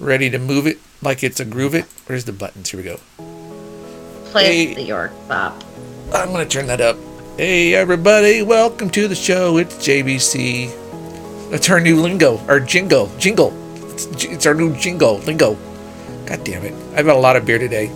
Ready to move it like it's a groove it? Where's the buttons? Here we go. Play Hey. the York Bop. I'm gonna turn that up. Hey everybody, welcome to the show. It's JBC. It's our new lingo, our jingo, jingle. It's, it's our new jingo, lingo. God damn it! I've had a lot of beer today.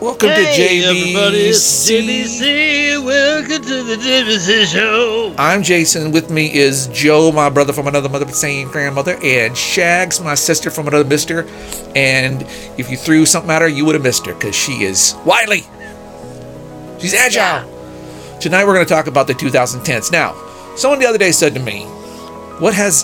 Welcome to JBC. Everybody, it's JBC. Welcome to the JBC show. I'm Jason. With me is Joe, my brother from another mother, but same grandmother, and Shags, my sister from another mister. And if you threw something at her, you would have missed her because she is wily. She's agile. Tonight we're going to talk about the 2010s. Now, someone the other day said to me, "What has,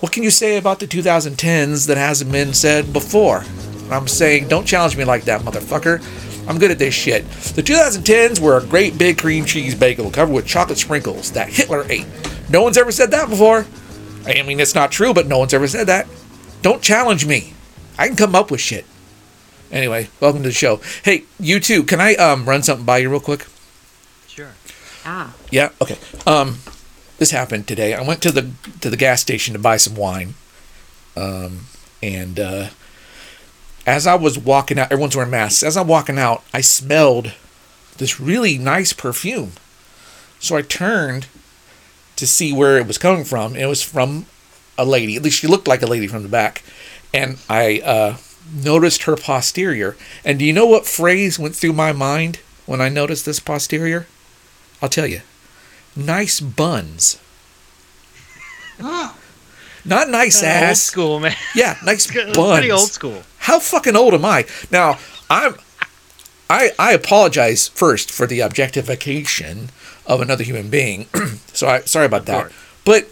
what can you say about the 2010s that hasn't been said before?" And I'm saying, don't challenge me like that, motherfucker. I'm good at this shit. The 2010s were a great big cream cheese bagel covered with chocolate sprinkles that Hitler ate. No one's ever said that before. I mean, it's not true, but no one's ever said that. Don't challenge me. I can come up with shit. Anyway, welcome to the show. Hey, you too. Can I um run something by you real quick? Sure. Ah. Yeah. Okay. Um, this happened today. I went to the to the gas station to buy some wine. Um, and uh, as I was walking out, everyone's wearing masks. As I'm walking out, I smelled this really nice perfume. So I turned to see where it was coming from. And it was from a lady. At least she looked like a lady from the back. And I uh, noticed her posterior. And do you know what phrase went through my mind when I noticed this posterior? I'll tell you. Nice buns. Not nice Kinda Old ass. school, man. Yeah, nice buns. Pretty old school. How fucking old am I? Now, I'm I I apologize first for the objectification of another human being. so I sorry about that. course. But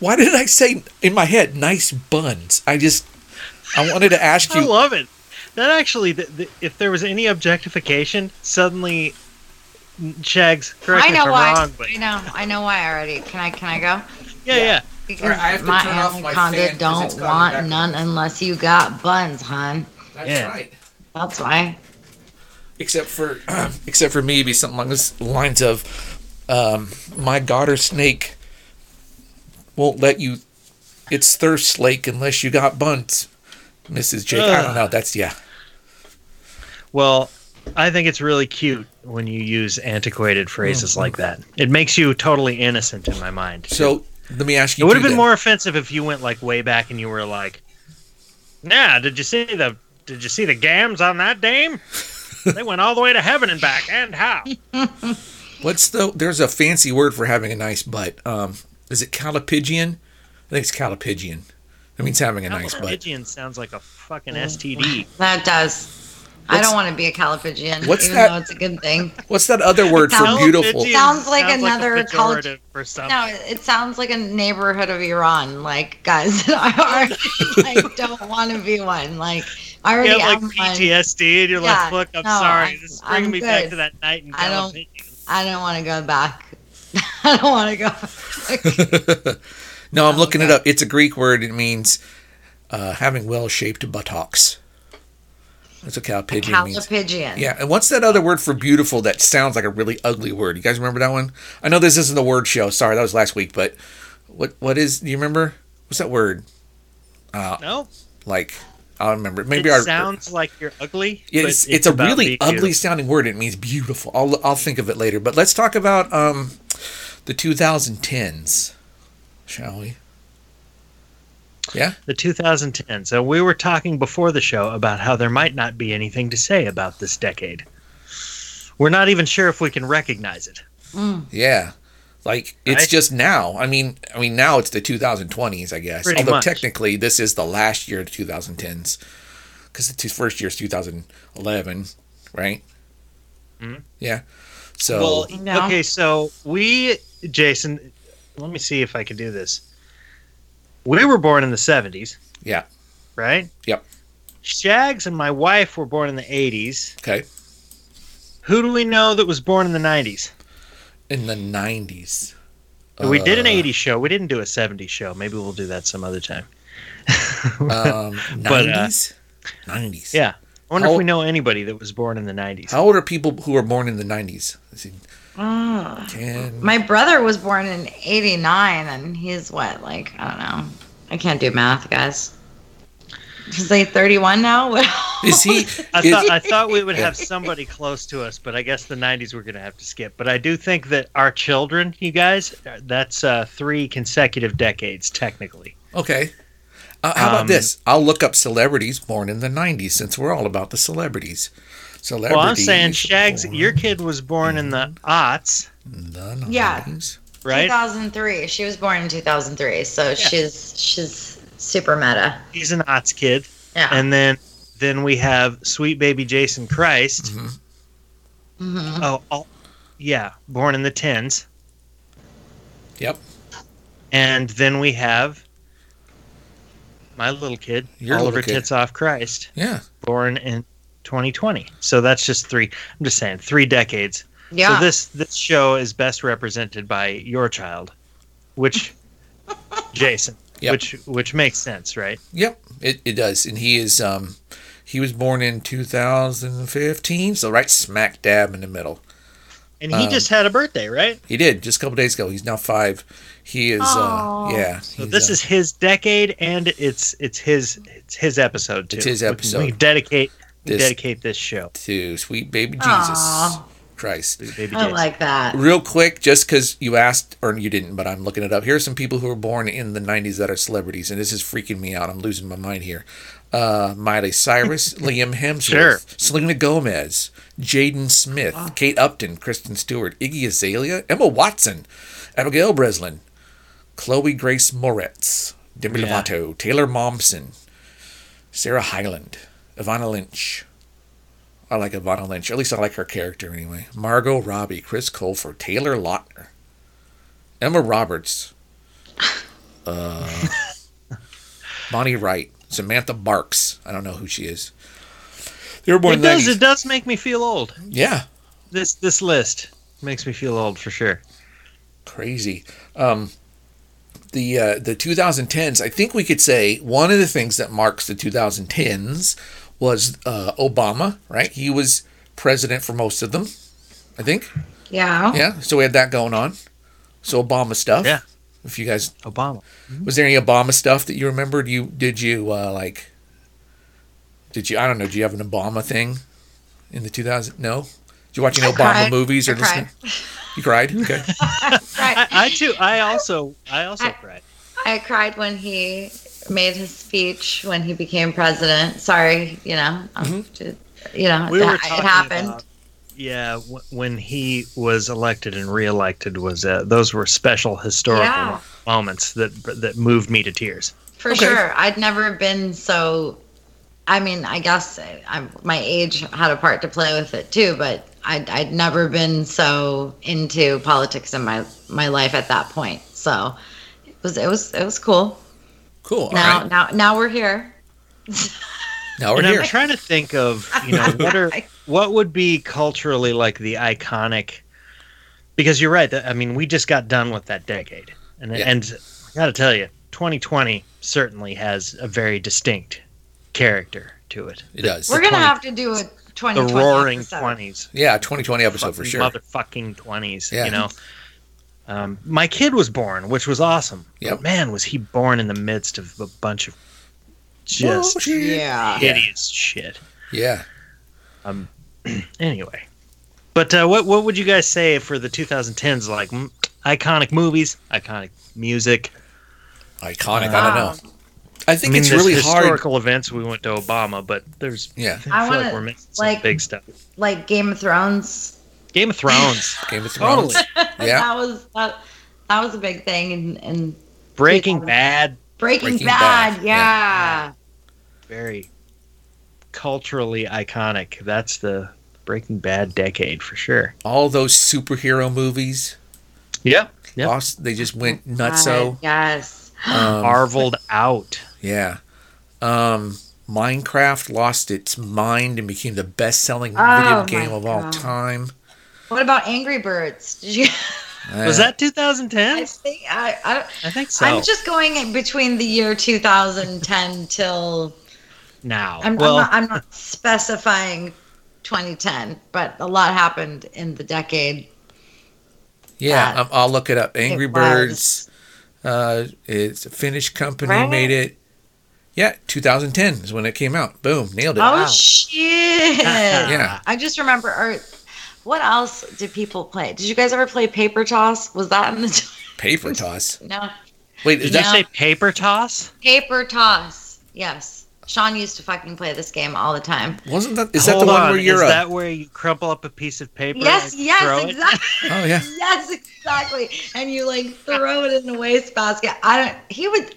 why did I say in my head nice buns? I just I wanted to ask you. I love it. That actually, th th if there was any objectification, suddenly, Shags, correct I me know if I'm why. wrong, but I know. I know why already. Can I? Can I go? yeah, yeah. Because I have to my turn off my anaconda fan 'cause don't it's got me want back. none unless you got buns, hon. That's Yeah. right. That's why. Except for except for me it'd be something along the lines of um, my garter snake won't let you it's thirst lake unless you got buns. Mrs. Jake. I don't know. That's yeah. Well, I think it's really cute when you use antiquated phrases like that. It makes you totally innocent in my mind. So let me ask you. it would have been then. more offensive if you went like way back and you were like, "Nah, did you see the did you see the gams on that dame? they went all the way to heaven and back, and how?" What's the? There's a fancy word for having a nice butt. Um, is it callipygian? I think it's callipygian. It means having a nice butt. Pigeon sounds like a fucking STD. That does. I don't want to be a callipygian, what's even that- though it's a good thing. What's that other word for Callipygian. beautiful? Sounds like another a college- for. No, it sounds like a neighborhood of Iran. Like guys that I already like don't want to be one. Like I You already have like am one. PTSD, and you're Yeah, like, "Look, I'm no, sorry. I'm- this is bringing I'm me back to that night in I don't- I don't want to go back. I don't want to go. back. no, I'm looking it up. It's a Greek word. It means uh, having well-shaped buttocks. That's a callipygian means. Callipygian. Yeah, and what's that other word for beautiful that sounds like a really ugly word? You guys remember that one? I know this isn't the word show. Sorry, that was last week. But what what is? Do you remember? What's that word? No, Like I'll remember. Maybe it our sounds like you're ugly. it's but it's, a really ugly sounding word. It means beautiful. I'll I'll think of it later. But let's talk about um the 2010s, shall we? Yeah. The 2010. So we were talking before the show about how there might not be anything to say about this decade. We're not even sure if we can recognize it. Yeah. Like it's Right? just now. I mean, I mean now it's the 2020s, I guess. Pretty Although much. technically this is the last year of the 2010s because the two- first year is 2011, right? Mhm. Yeah. So No. okay, so we, Jason, let me see if I can do this. We were born in the 70s, yeah. right? Yep. Shags and my wife were born in the 80s. Okay. Who do we know that was born in the 90s? In the 90s. we did an Uh, 80s show. We didn't do a 70s show. Maybe we'll do that some other time. Um, But, uh, 90s. 90s. Yeah. I wonder How- if we know anybody that was born in the 90s. How old are people who were born in the 90s? Let's. Mm. 10. My brother was born in '89, and he's what, like I don't know, I can't do math, guys. Is he 31 now? Is he? I is- thought I thought we would have somebody close to us, but I guess the '90s we're gonna have to skip. But I do think that our children, you guys, that's uh, three consecutive decades technically. okay. Uh, how about Um, this? I'll look up celebrities born in the '90s since we're all about the celebrities. Celebrities. Well, I'm saying Shags, born your kid was born in the aughts, the Yeah. 90s. right? 2003. She was born in 2003, so she's she's super meta. He's an aughts kid, Yeah. and then then we have sweet baby Jason Christ. Mhm. Mhm. Oh, oh, yeah, born in the tens, Yep. and then we have my little kid, Your Oliver little kid. Tits Off Christ. Yeah. born in 2020. So that's just three. I'm just saying three decades. yeah. So this this show is best represented by your child, which Jason, Yep. which which makes sense, right? Yep. It, it does, and he is um, he was born in 2015, so right smack dab in the middle. And he Um, just had a birthday, right? He did just a couple days ago. He's now five. He is. Aw. Uh, yeah. So this uh, is his decade, and it's it's his it's his episode too. It's his episode. We dedicate we This- dedicate this show. to sweet baby Jesus Aw. Christ. Baby I Jason. like that. Real quick, just because you asked, or you didn't, but I'm looking it up. Here are some people who were born in the 90s that are celebrities, and this is freaking me out. I'm losing my mind here. Uh, Miley Cyrus, Liam Hemsworth, Sure. Selena Gomez, Jaden Smith, Kate Upton, Kristen Stewart, Iggy Azalea, Emma Watson, Abigail Breslin, Chloe Grace Moretz, Demi Yeah. Lovato, Taylor Momsen, Sarah Hyland, Evanna Lynch. I like Evanna Lynch. At least I like her character anyway. Margot Robbie, Chris Colfer, Taylor Lautner, Emma Roberts, uh, Bonnie Wright, Samantha Barks. I don't know who she is. They were born It does 90s. it does make me feel old. Yeah, This this list makes me feel old for sure. crazy. Um, the uh, the 2010s. I think we could say one of the things that marks the 2010s was uh, Obama. Right, he was president for most of them. I think. Yeah. Yeah, so we had that going on. So Obama stuff. Yeah. If you guys Obama. was there any Obama stuff that you remembered? You did you uh, like? Did you I don't know? Do you have an Obama thing in the 2000? No. Did you watch any I Obama cried. movies or I cried. You cried. Okay. I, I too. I also. I also I- cried. I cried when he made his speech when he became president. Sorry, you know, um, to- you know, We that- it happened. about. Yeah, w- when he was elected and reelected, was uh, those were special historical Yeah. moments that that moved me to tears. For Okay. sure. I'd never been so. I mean, I guess I, my age had a part to play with it too, but I'd, I'd never been so into politics in my, my life at that point. So it was it was it was cool. Cool. Now right. now now we're here. Now we're and here. I'm trying to think of you know what are what would be culturally like the iconic because you're right I mean we just got done with that decade and Yeah. and I got to tell you 2020 certainly has a very distinct character to it. It does. We're gonna 20 have to do a The roaring episode. 20s. Yeah, 2020 episode for fucking sure. Motherfucking 20s, Yeah. you know. Um, my kid was born, which was awesome. Yep. But man, was he born in the midst of a bunch of just Bullshit. Yeah. hideous shit. Yeah. Um. Anyway, but uh, what what would you guys say for the 2010s? Like m- iconic movies, iconic music. Iconic. I don't know. I I think mean, it's there's really hard. historical events. We went to Obama, but there's Yeah. I, I feel like wanna, we're missing some like- big stuff. Like Game of Thrones. Game of Thrones, Game of Thrones. totally. Yeah. that was that, that was a big thing and and Breaking Bad, Breaking, Breaking Bad, Bad, yeah. very culturally iconic. That's the Breaking Bad decade for sure. All those superhero movies. Yep. Yep. Lost. They just went Right, nutso. Yes. Um, Marveled out. Yeah. Um, Minecraft lost its mind and became the best-selling Oh video my game of all time. What about Angry Birds? Did you? Was that 2010? I think I, I I think so. I'm just going between the year 2010 till now. I'm, well, I'm, not, I'm not specifying 2010, but a lot happened in the decade. Yeah, that I'll look it up. Angry it Birds. Uh, it's a Finnish company Right. made it. Yeah, 2010 is when it came out. Boom, nailed it. Oh Wow. shit! Yeah. I just remember. Or, what else did people play? Did you guys ever play paper toss? Was that in the? Paper toss. no, Wait, is Did that you say paper toss? paper toss. Yes, Sean used to fucking play this game all the time. wasn't that? Is that Hold the one where you're Is a? that where you crumple up a piece of paper? Yes, and yes, throw it? exactly. Oh yeah. yes, exactly. And you like throw it in the wastebasket. I don't. He would.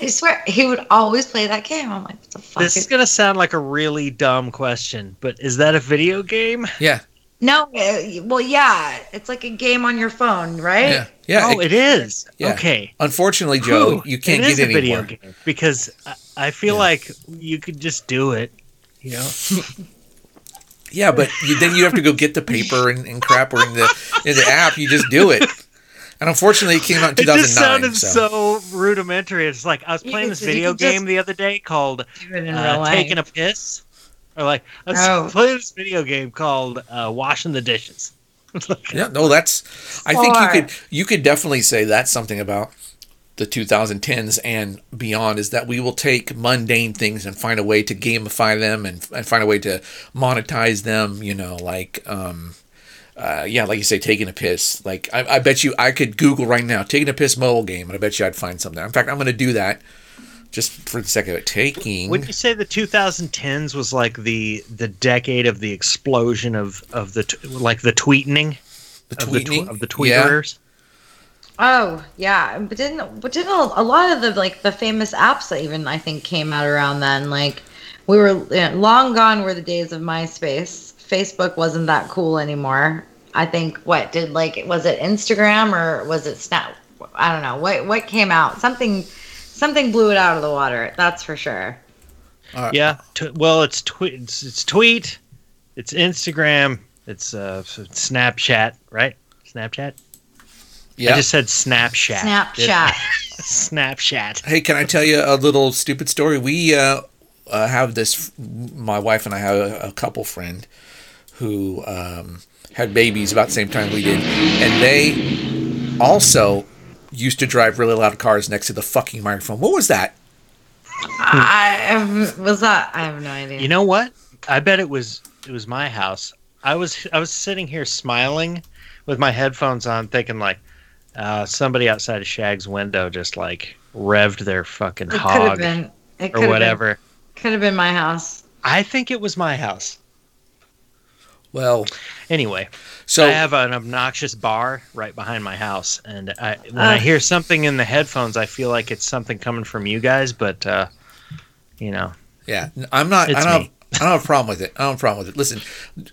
I swear he would always play that game. I'm like, what the fuck? This is is- gonna sound like a really dumb question, but is that a video game? Yeah. No, uh, well, yeah, it's like a game on your phone, right? Yeah. Yeah. oh, it- it is. yeah. Okay. Unfortunately, Joe, Whew, you can't it is get a it video anymore. game because I, I feel Yeah. like you could just do it. You know, Yeah, but you, then you have to go get the paper and, and crap. Or in the in the app, you just do it. And unfortunately, it came out in it just sounded so. so rudimentary. It's like I was playing could- this video could just- game the other day called Do it in real uh, "Taking a Piss," or like I was Oh. playing this video game called uh, "Washing the Dishes." Yeah, no, that's. I think you could you could definitely say that's something about the 2010s and beyond is that we will take mundane things and find a way to gamify them and, and find a way to monetize them. You know, like um, uh, yeah, like you say, taking a piss. Like I, I bet you I could Google right now taking a piss mobile game, and I bet you I'd find something. In fact, I'm going to do that just for the sake of it. Taking. Wouldn't you say the 2010s was like the the decade of the explosion of of the t- like the tweeting the of the, tw- of the Yeah. tweeters? Oh yeah, but didn't but didn't a, a lot of the like the famous apps that even I think came out around then like we were yeah, long gone were the days of MySpace. Facebook wasn't that cool anymore. I think what did like was it Instagram or was it Snap? I don't know what what came out. Something something blew it out of the water. That's for sure. Yeah. T- well, it's tweet. It's, it's tweet. It's Instagram. It's uh Snapchat, right? Snapchat. Yeah. I just said Snapchat. Snapchat. Snapchat. Hey, can I tell you a little stupid story? We uh, uh, have this. My wife and I have a, a couple friend who um, had babies about the same time we did, and they also used to drive really loud cars next to the fucking microphone. What was that? I was that I have no idea. You know what? I bet it was it was my house. I was I was sitting here smiling with my headphones on, thinking like uh, somebody outside of Shag's window just like revved their fucking it hog been it or whatever. Could have been my house. I think it was my house. Well, Anyway, so I have an obnoxious bar right behind my house, and I, when I hear something in the headphones, I feel like it's something coming from you guys. But uh, you know, yeah, I'm not. I don't. Have, me. I don't have a problem with it. I don't have a problem with it. Listen,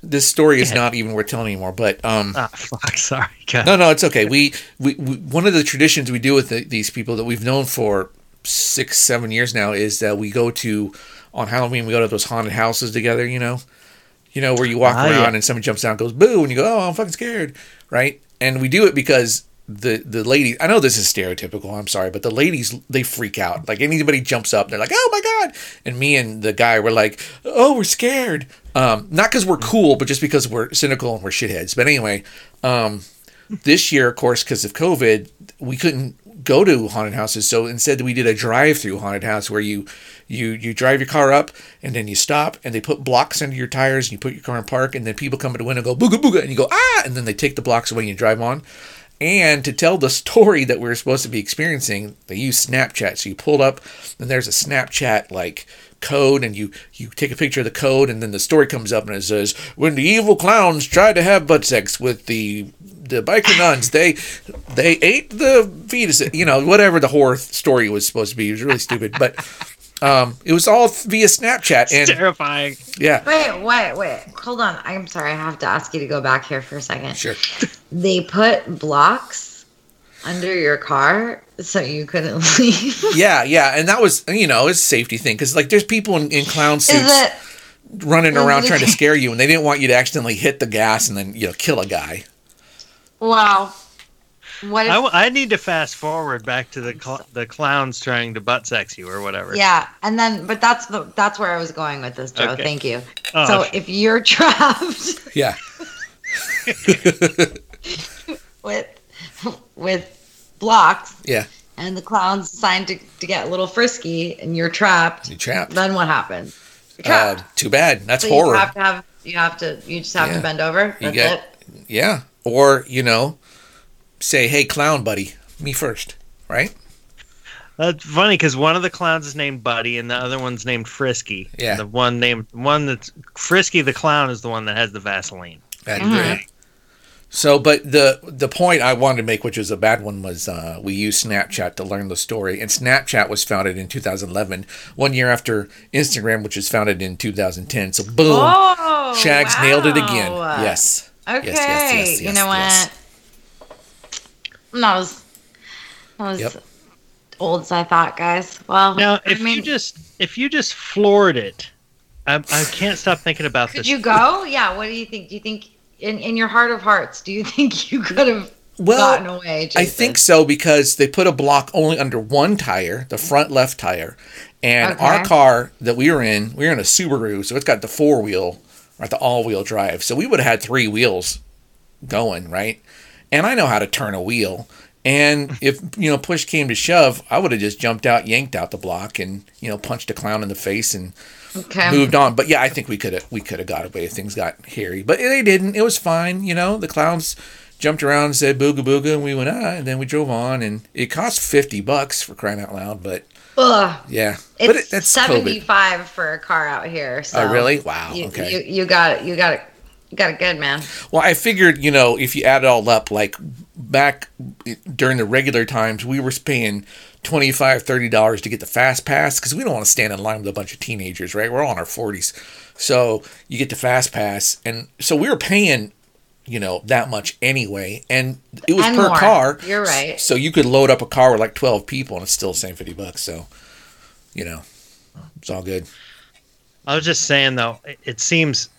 this story is not even worth telling anymore. But um, ah, fuck, sorry. God. No, no, it's okay. We, we, we one of the traditions we do with the, these people that we've known for six, seven years now is that we go to on Halloween. We go to those haunted houses together. You know, you know where you walk Ah, around yeah. and someone jumps down, and goes boo, and you go, oh, I'm fucking scared, right? And we do it because the the ladies. I know this is stereotypical. I'm sorry, but the ladies they freak out. Like anybody jumps up, they're like, oh my god. And me and the guy were like, oh, we're scared. Um, not because we're cool, but just because we're cynical and we're shitheads. But anyway, um, this year, of course, because of COVID, we couldn't go to haunted houses. So instead, we did a drive-through haunted house where you you you drive your car up and then you stop and they put blocks under your tires and you put your car in park and then people come to the window and go booga booga and you go ah and then they take the blocks away and you drive on. And to tell the story that we are supposed to be experiencing, they use Snapchat. So you pulled up, and there's a Snapchat like code, and you you take a picture of the code, and then the story comes up, and it says, "When the evil clowns tried to have butt sex with the the biker nuns, they they ate the fetus." You know, whatever the horror story was supposed to be. It was really stupid, but um, it was all via Snapchat, It's and terrifying. yeah, Wait, wait, wait. Hold on. I'm sorry. I have to ask you to go back here for a second. sure. They put blocks under your car so you couldn't leave. Yeah, yeah, and that was you know it's a safety thing because like there's people in, in clown suits. it? running around trying to scare you, and they didn't want you to accidentally hit the gas and then you know kill a guy. Wow. What if? I, w- I need to fast forward back to the cl- the clowns trying to butt sex you or whatever. yeah, and then, but that's the that's where I was going with this, Joe. Okay. Thank you. Oh, so okay. if you're trapped Yeah, with with blocks yeah, and the clown's deciding to, to get a little frisky, and you're trapped. You're trapped. Then what happens? You're Uh, trapped. too bad. That's so horror. you have to have. You have to. You just have Yeah. to bend over. You That's get- it. Yeah. Or, you know, say, hey, clown buddy, me first, right? That's funny because one of the clowns is named Buddy and the other one's named Frisky. Yeah. The one named one that's Frisky the clown is the one that has the Vaseline. That's great. So, but the the point I wanted to make, which was a bad one, was uh, we used Snapchat to learn the story, and Snapchat was founded in 2011, one year after Instagram, which was founded in 2010. So, boom, Oh, Shags nailed it again. Yes. Okay. yes, yes, you yes, know what? Yes. I'm not as, not as Yep. old as I thought, guys. Well, Now, if I mean, you just if you just floored it, I, I can't stop thinking about could this. you go? Yeah. What do you think? Do you think, in, in your heart of hearts, do you think you could have Well, gotten away? I think so because they put a block only under one tire, the front left tire. And our car that we were in, we were in a Subaru, so it's got the four wheel or the all wheel drive. So we would have had three wheels going, right? And I know how to turn a wheel. And if, you know, push came to shove, I would have just jumped out, yanked out the block and, you know, punched a clown in the face and Okay. moved on. But yeah, I think we could have we could have got away if things got hairy. But they didn't. It was fine. You know, the clowns jumped around and said booga booga, and we went ah, and then we drove on, and it cost fifty bucks for crying out loud. But Ugh. yeah, but It's it, that's seventy COVID. for a car out here. So Oh, really? Wow, You, okay. You, you got it. You got it. You got it good, man. Well, I figured you know if you add it all up, like back during the regular times, we were paying. 25 30 dollars to get the fast pass because we don't want to stand in line with a bunch of teenagers right we're all in our 40s so you get the fast pass and so we were paying you know that much anyway and it was And per more. car You're right. so you could load up a car with like 12 people and it's still the same 50 bucks so you know it's all good I was just saying though, it, it seems,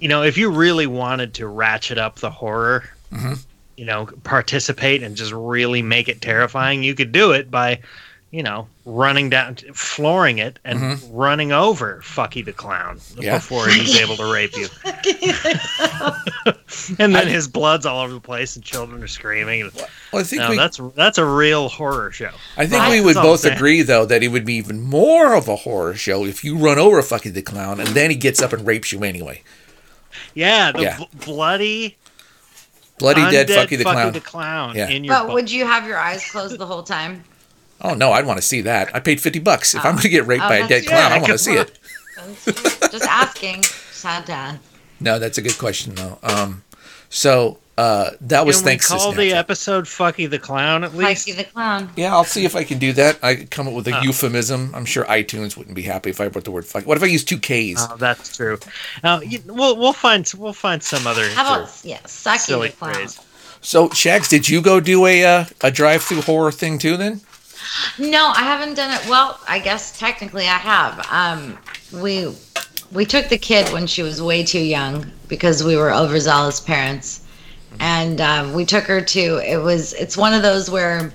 you know, if you really wanted to ratchet up the horror, Mhm. you know, participate and just really make it terrifying, you could do it by, you know, running down, flooring it, and running over Fucky the clown Mm-hmm. Yeah. before he's able to rape you. and then his blood's all over the place, and children are screaming. well i think No, we that's that's a real horror show. I think Right. we would That's both agree, though, that it would be even more of a horror show if you run over Fucky the clown and then he gets up and rapes you anyway. Yeah, the Yeah. bl- bloody, Bloody dead undead Fucky the clown. the clown Yeah. in your But book. would you have your eyes closed the whole time? Oh no, I'd want to see that. I paid fifty bucks. If I'm Oh. going to get raped Oh, by a dead good. clown, I Yeah, want to see it. Just asking. Just had to. No, that's a good question though. Um, so uh, that was Can we thanks call the Snapchat. episode "Fucky the Clown" at least? Mikey the clown. Yeah, I'll see if I can do that. I could come up with a Oh. euphemism. I'm sure iTunes wouldn't be happy if I put the word fuck. What if I use two K's? Oh, that's true. Now you, we'll we'll find we'll find some other How about of yeah, sucky silly the clown? phrase. So Shags, did you go do a uh, a drive through horror thing too? Then No, I haven't done it. Well, I guess technically I have. Um, we we took the kid when she was way too young because we were overzealous parents, and um, we took her to. It was it's one of those where,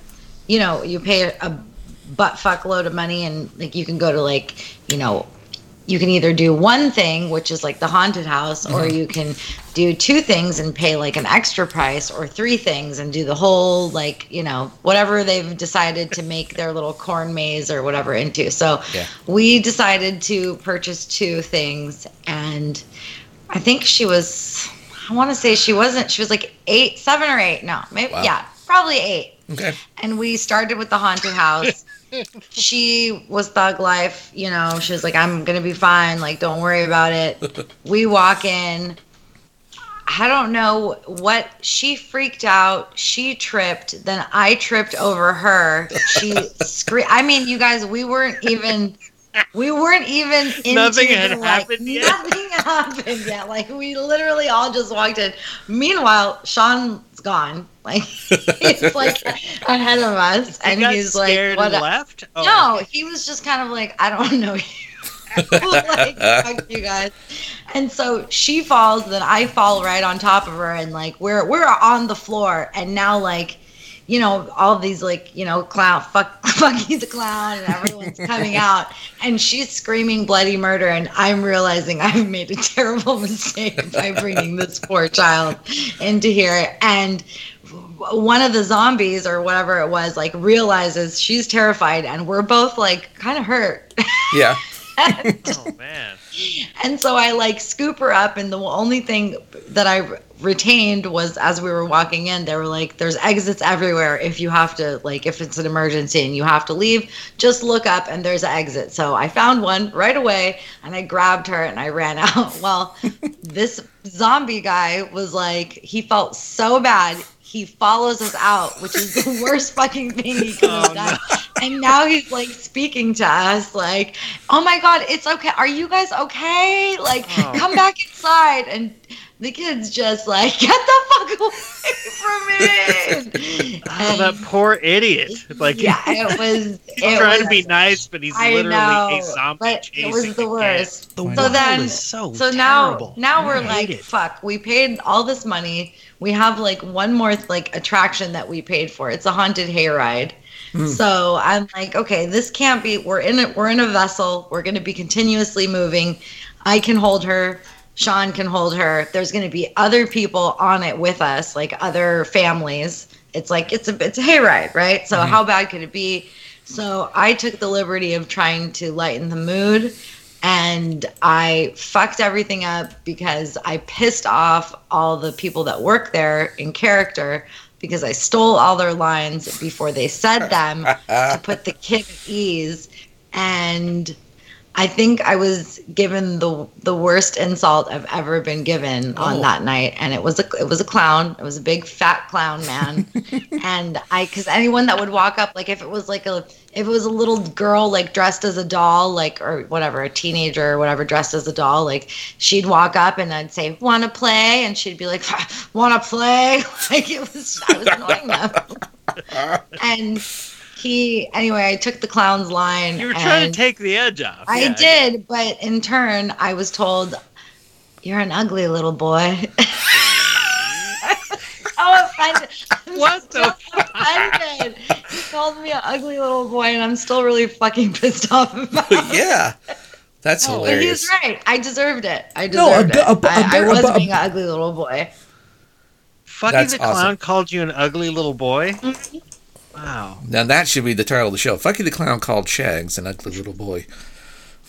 you know, you pay a butt fuck load of money and like you can go to like you know. You can either do one thing, which is like the haunted house, or you can do two things and pay like an extra price, or three things and do the whole like you know whatever they've decided to make their little corn maze or whatever into. So Yeah. we decided to purchase two things, and I think she was, I want to say she wasn't, she was like eight, seven or eight. No, maybe Wow. yeah, probably eight okay, and we started with the haunted house. she was thug life, you know. She was like, "I'm gonna be fine. Like, don't worry about it." we walk in. I don't know what she freaked out. She tripped. Then I tripped over her. She screamed. I mean, you guys, we weren't even. We weren't even into Nothing had like, happened yet. Nothing happened yet. Like we literally all just walked in. Meanwhile, Sean's gone. Like he's like ahead of us, and he's like, scared "What?" and left? Oh, no, he was just kind of like, "I don't know you." like, fuck you guys. And so she falls, then I fall right on top of her, and like we're we're on the floor, and now like. You know, all these like, you know, clown, fuck, Fucky's a clown, and everyone's coming out, and she's screaming bloody murder, and I'm realizing I've made a terrible mistake by bringing this poor child into here. And one of the zombies or whatever it was like realizes she's terrified and we're both like kind of hurt Yeah. Oh man. and so i like scoop her up and the only thing that i retained was as we were walking in they were like there's exits everywhere. If you have to like if it's an emergency and you have to leave just look up and there's an exit. So i found one right away and i grabbed her and i ran out. Well this zombie guy was like he felt so bad. He follows us out which is the worst fucking thing he could oh, have Oh, done and now he's like speaking to us like oh my god it's okay. Are you guys okay? Like Oh. come back inside. And the kids just like get the fuck away from me Oh, that poor idiot. Like yeah it was he's it trying to be nice, but he's I literally know, a zombie but chasing it was the worst. The so wild then, is so so now, terrible. now we're like, it. fuck. We paid all this money. We have like one more like attraction that we paid for. It's a haunted hayride. Hmm. So I'm like, okay, this can't be. We're in it. We're in a vessel. We're going to be continuously moving. I can hold her. Sean can hold her. There's going to be other people on it with us, like other families. It's like it's a it's a hayride, right? So mm-hmm. how bad could it be? So I took the liberty of trying to lighten the mood and I fucked everything up because I pissed off all the people that work there in character because I stole all their lines before they said them to put the kid at ease and I think I was given the the worst insult I've ever been given on Oh. that night, and it was a it was a clown. It was a big fat clown man, and I because anyone that would walk up, like if it was like a if it was a little girl like dressed as a doll, like or whatever, a teenager or whatever dressed as a doll, like she'd walk up and I'd say, "Want to play?" and she'd be like, "Want to play?" like it was I was annoying them, and he anyway. I took the clown's line. You were trying to take the edge off. I Yeah, did, but in turn, I was told, "You're an ugly little boy." so offended. I'm What so the offended. He called me an ugly little boy, and I'm still really fucking pissed off about it. yeah. That's But hilarious. he's right. I deserved it. I No, a deserved bu- it. a bu- a I, I bu- was being an ugly little boy. Fucking That's the Clown awesome. called you an ugly little boy. Mm-hmm. Wow. Now that should be the title of the show. Fucky the Clown called Shags an ugly little boy.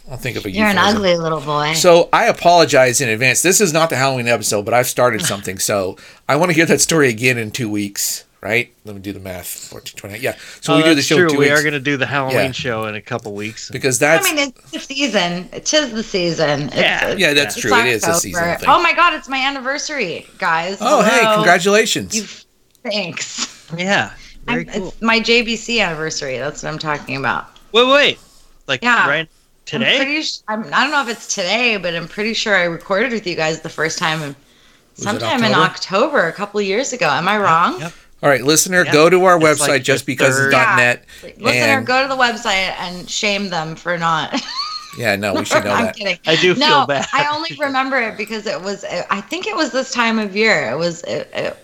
I'll think of a You're an ugly little boy. So I apologize in advance. This is not the Halloween episode, but I've started something. So I want to hear that story again in two weeks, right? Let me do the math. 14, 28. Yeah. So Oh, we do the that's show in true. two We weeks are going to do the Halloween Yeah. show in a couple weeks. because that's. I mean, it's the season. It is the season. It's, Yeah. it's- yeah, that's it's true. It is a October. seasonal thing. Oh my god, it's my anniversary, guys. Oh, hey, congratulations! You thanks. Yeah. Very I'm- cool. It's my JBC anniversary. That's what I'm talking about. Wait, wait. Like Yeah. right I'm today? pretty sh- I'm, I don't know if it's today, but I'm pretty sure I recorded with you guys the first time in, it sometime in October? October, a couple of years ago. Am I wrong? Yep. All right, listener, Yeah. go to our It's website like the justbecause.net. Listener, and go to the website and shame them for not. yeah, no, we should know I'm that. kidding. I do no, feel bad. I only remember it because it was. I think it was this time of year. It was. It, it,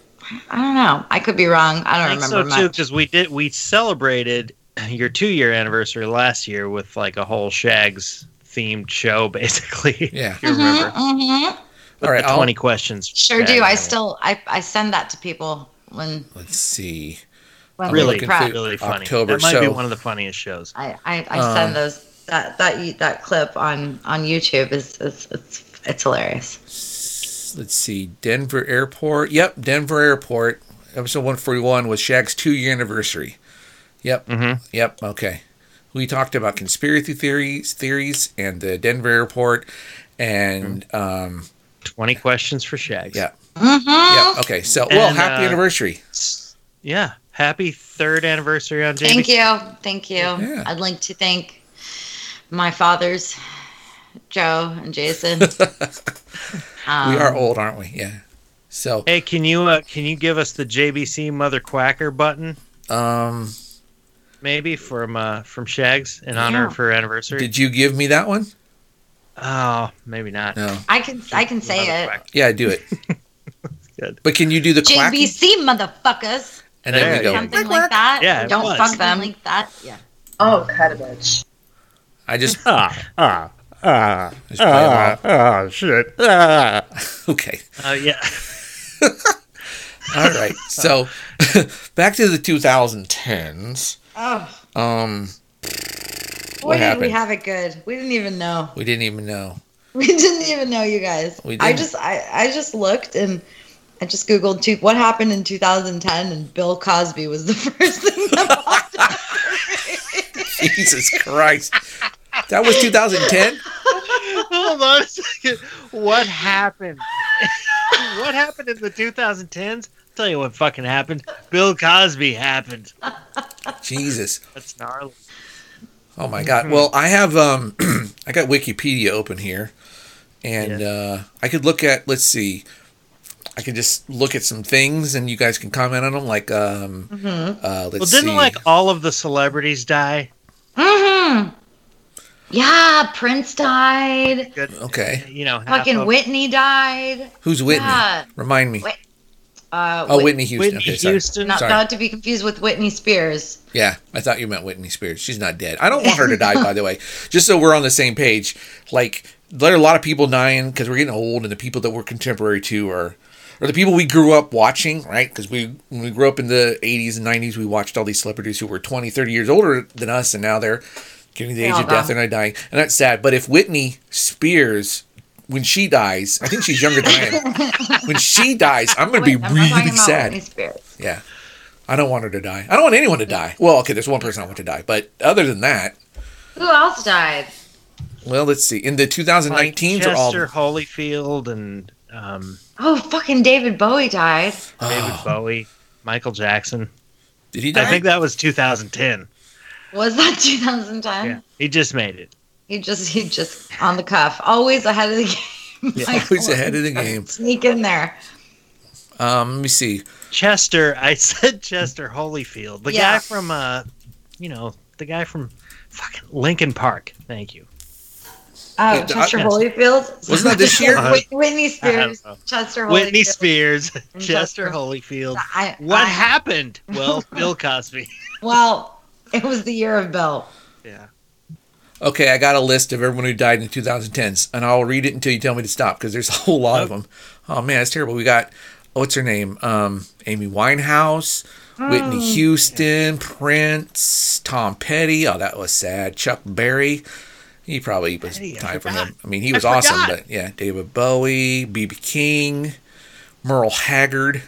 I don't know. I could be wrong. I I don't think remember so too, much. because we did we celebrated your two year anniversary last year with like a whole Shags themed show, basically. Yeah. you remember? Mhm. With All right, the I'll- twenty questions. for Sure do. Shags. I still. I, I send that to people when Let's see. when really, looking prep. through- really funny. October, that might be one of the funniest shows. I I, I Um, send those that that that clip on on YouTube is is it's it's hilarious. Let's see. Denver Airport. Yep, Denver Airport. Episode 141 was Shag's two year anniversary. Yep. Mhm. Yep. Okay. We talked about conspiracy theories, theories, and the Denver Airport, and um, Twenty questions for Shags. yeah, Mm-hmm. yeah. Okay. So, well, And, happy uh, anniversary. Yeah. Happy third anniversary on JB. Thank you, thank you. Yeah. I'd like to thank my fathers, Joe and Jason. Um, we are old, aren't we? Yeah. So, Hey, can you uh, can you give us the JBC Mother Quacker button, um, maybe from uh, from Shags in honor Yeah. of her anniversary? did you give me that one? oh, maybe not. No. I can I can say Mother it. Quacker. Yeah, do it. Good. But can you do the quacking? JBC motherfuckers. And then There we you go. go. Something like that. Yeah, Don't was. fuck them like that. Yeah. Oh, cut a bitch. I just Ah, ah, ah, Just play 'em ah, ah, shit. Ah. okay. Uh, yeah. All right. So back to the 2010s. Oh, Um, boy, did happened? we have it good. We didn't even know. we didn't even know. We didn't even know, you guys. We I didn't. just, I, I just looked and I just googled two, what happened in 2010, and Bill Cosby was the first thing that popped up. Jesus Christ. That was 2010? Hold on a second. What happened? what happened in the 2010s? tell you what fucking happened. Bill Cosby happened. Jesus. That's gnarly. Oh my god. Well, I have um I got Wikipedia open here and uh I could look at let's see. I could just look at some things and you guys can comment on them like um uh let's Mm-hmm. Well, didn't see. like all of the celebrities die? hmm Yeah, Prince died. Good. Okay. You know, Fucking of- Whitney died. Who's Whitney? Yeah. Remind me. Wait, Uh, oh, Whit- Whitney Houston. Whitney okay, sorry. Houston. Not, Sorry. not to be confused with Whitney Spears. Yeah, I thought you meant Whitney Spears. She's not dead. I don't want her to die, by the way. Just so we're on the same page. Like, there are a lot of people dying because we're getting old, and the people that we're contemporary to are, are the people we grew up watching, right? Because we, when we grew up in the 80s and 90s, we watched all these celebrities who were 20, 30 years older than us, and now they're getting to the They age all of death and they're dying. And that's sad. But if Whitney Spears, when she dies, I think she's younger than I am. when she dies, I'm going to be I'm not talking really about sad. Whitney Spears. Yeah. I don't want her to die. I don't want anyone to die. Well, okay, there's one person I want to die, but other than that, Who else died? well, let's see. In the like 2019s are all Chester Holyfield and um, Oh, fucking David Bowie died. David Oh, Bowie, Michael Jackson. Did he die? I think that was 2010. Was that 2010? Yeah, he just made it. He just, he just on the cuff, always ahead of the game. Yeah. Like, Always ahead of the game. Sneak in there. Um, let me see. Chester, I said Chester Holyfield, the Yeah. guy from uh, you know, the guy from fucking Linkin Park. Thank you. Oh, Yeah, Chester I- Holyfield. Wasn't that this year? Whit- Whitney Spears, I don't know. Chester Holyfield. Whitney Spears, Chester Chester- Holyfield. I, What happened? Well, Bill Cosby. Well, it was the year of Bill. Yeah. Okay, I got a list of everyone who died in the 2010s, and I'll read it until you tell me to stop because there's a whole lot of them. Oh man, it's terrible. We got what's her name? Um, Amy Winehouse, Whitney Houston, Prince, Tom Petty. Oh, that was sad. Chuck Berry. He probably was Petty, time for him. I mean, he was awesome, but yeah, David Bowie, B.B. King, Merle Haggard,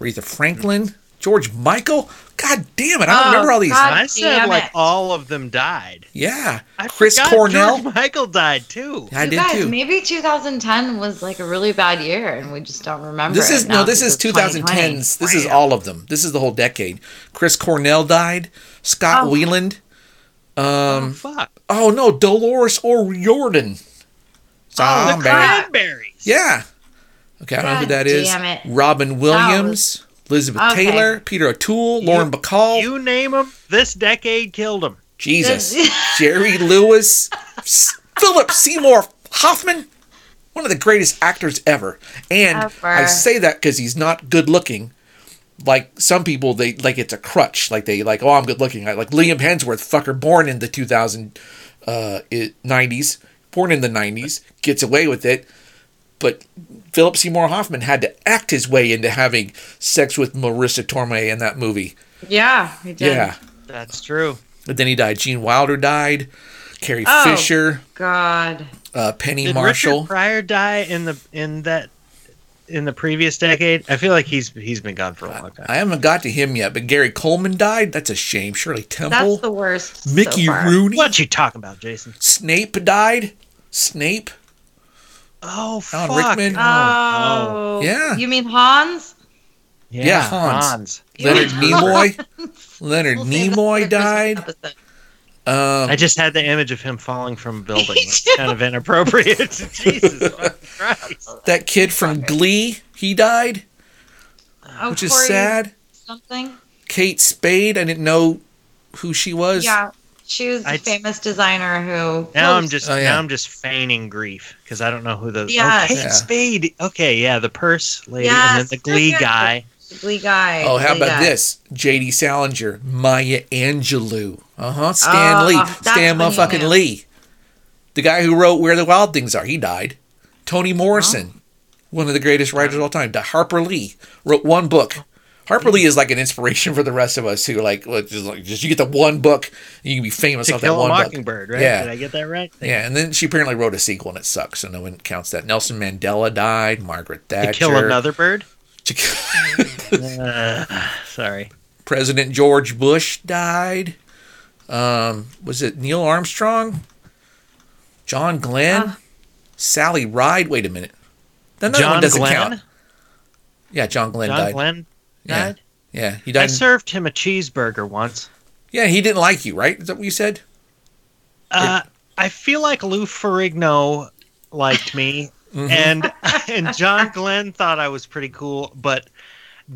Aretha Franklin, George Michael. God damn it! I don't Oh, remember all these. God. I said damn like it. all of them died. Yeah, I Chris Cornell. George Michael died too. I you did guys, too. maybe 2010 was like a really bad year, and we just don't remember. This is now no, this is 2010s. This is all of them. This is the whole decade. Chris Cornell died. Scott Oh. Weiland. oh Um. fuck. Oh no, Dolores O'Riordan. Oh, the Cranberries. Yeah. Okay, I don't know who God that is. damn it. Robin Williams, Elizabeth Okay. Taylor, Peter O'Toole, Lauren Bacall. You name them. This decade killed them. Jesus. Jerry Lewis, Philip Seymour Hoffman, one of the greatest actors ever. And Ever. I say that because he's not good looking. Like some people, they like it's a crutch. Like they like, oh, I'm good looking. Like Liam Hemsworth, fucker, born in the 2000 uh, it- 90s, born in the 90s, gets away with it. But Philip Seymour Hoffman had to act his way into having sex with Marisa Tomei in that movie. Yeah, he did. Yeah. That's true. But then he died. Gene Wilder died. Carrie Oh. Fisher, God. uh, Penny Did Marshall. Richard Pryor die in the in that in the previous decade? I feel like he's he's been gone for a long time. I haven't got to him yet, but Gary Coleman died. That's a shame. Shirley Temple. That's the worst. so Mickey far. Rooney. What you talking about, Jason? Snape died. Snape. Oh, Alan fuck. Rickman. Oh. Yeah. You mean Hans? Yeah, Hans. Leonard Yeah. Nimoy. Leonard We'll save that for Nimoy died. Um, I just had the image of him falling from a building. It's kind of inappropriate. Jesus Christ. that kid from Glee, he died, Oh, which is sad. Something. Kate Spade, I didn't know who she was. Yeah. She was the famous designer who. Now I'm just Oh, yeah. now I'm just feigning grief because I don't know who the Yes. oh, Kate Yeah. Spade. Okay, yeah, the purse lady and then the Glee Yeah. guy. The Glee guy. Oh, how Glee about guy. this? J.D. Salinger, Maya Angelou. Uh huh. Stan Oh, Lee. Stan when motherfucking. Lee. The guy who wrote Where the Wild Things Are. He died. Toni Morrison, one of the greatest writers of all time. Di- Harper Lee wrote one book, Harper Lee is like an inspiration for the rest of us who like just, like just you get the one book, you can be famous To off that Kill a one book. Mockingbird, right? Yeah. Did I get that right? Yeah, and then she apparently wrote a sequel and it sucks, so no one counts that. Nelson Mandela died. Margaret To Thatcher. kill another bird? To kill- Uh, sorry. President George Bush died. Um, was it Neil Armstrong? John Glenn? Sally Ride? Wait a minute. Then that one John doesn't Glenn? count. Yeah, John Glenn John died. Glenn Yeah. Died? Yeah, he I served him a cheeseburger once. yeah, he didn't like you, right? Is that what you said? Uh, I feel like Lou Ferrigno liked me, Mm-hmm. and and John Glenn thought I was pretty cool, but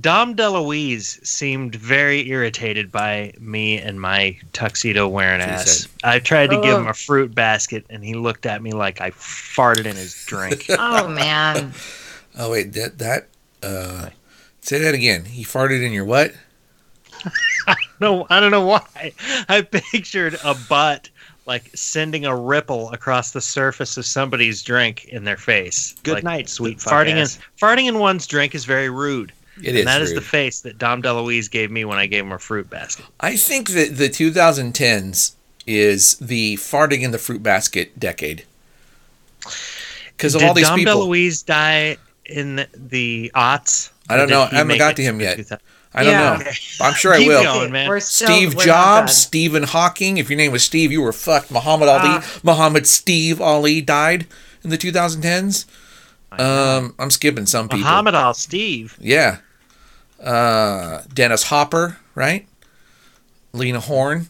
Dom DeLuise seemed very irritated by me and my tuxedo wearing ass. said- I tried to give him Oh. a fruit basket, and he looked at me like I farted in his drink. Oh man. Oh wait, that that uh say that again. He farted in your what? no, I don't know why. I pictured a butt like sending a ripple across the surface of somebody's drink in their face. Good Like, night, sweet farting ass. in farting in one's drink is very rude. It is. and that is rude. the face that Dom DeLuise gave me when I gave him a fruit basket. I think that the 2010s is the farting in the fruit basket decade. Because of Did all these Dom people. DeLuise die in the, the aughts? I don't know. I haven't got to him yet. I don't Yeah. know. I'm sure I will. going, man. We're still, Steve we're Jobs, done. Stephen Hawking. If your name was Steve, you were fucked. Muhammad Ali, Ah. Muhammad Steve Ali died in the 2010s. Um, I'm skipping some people. Muhammad Al Steve. Yeah. Uh, Dennis Hopper, right? Lena Horne.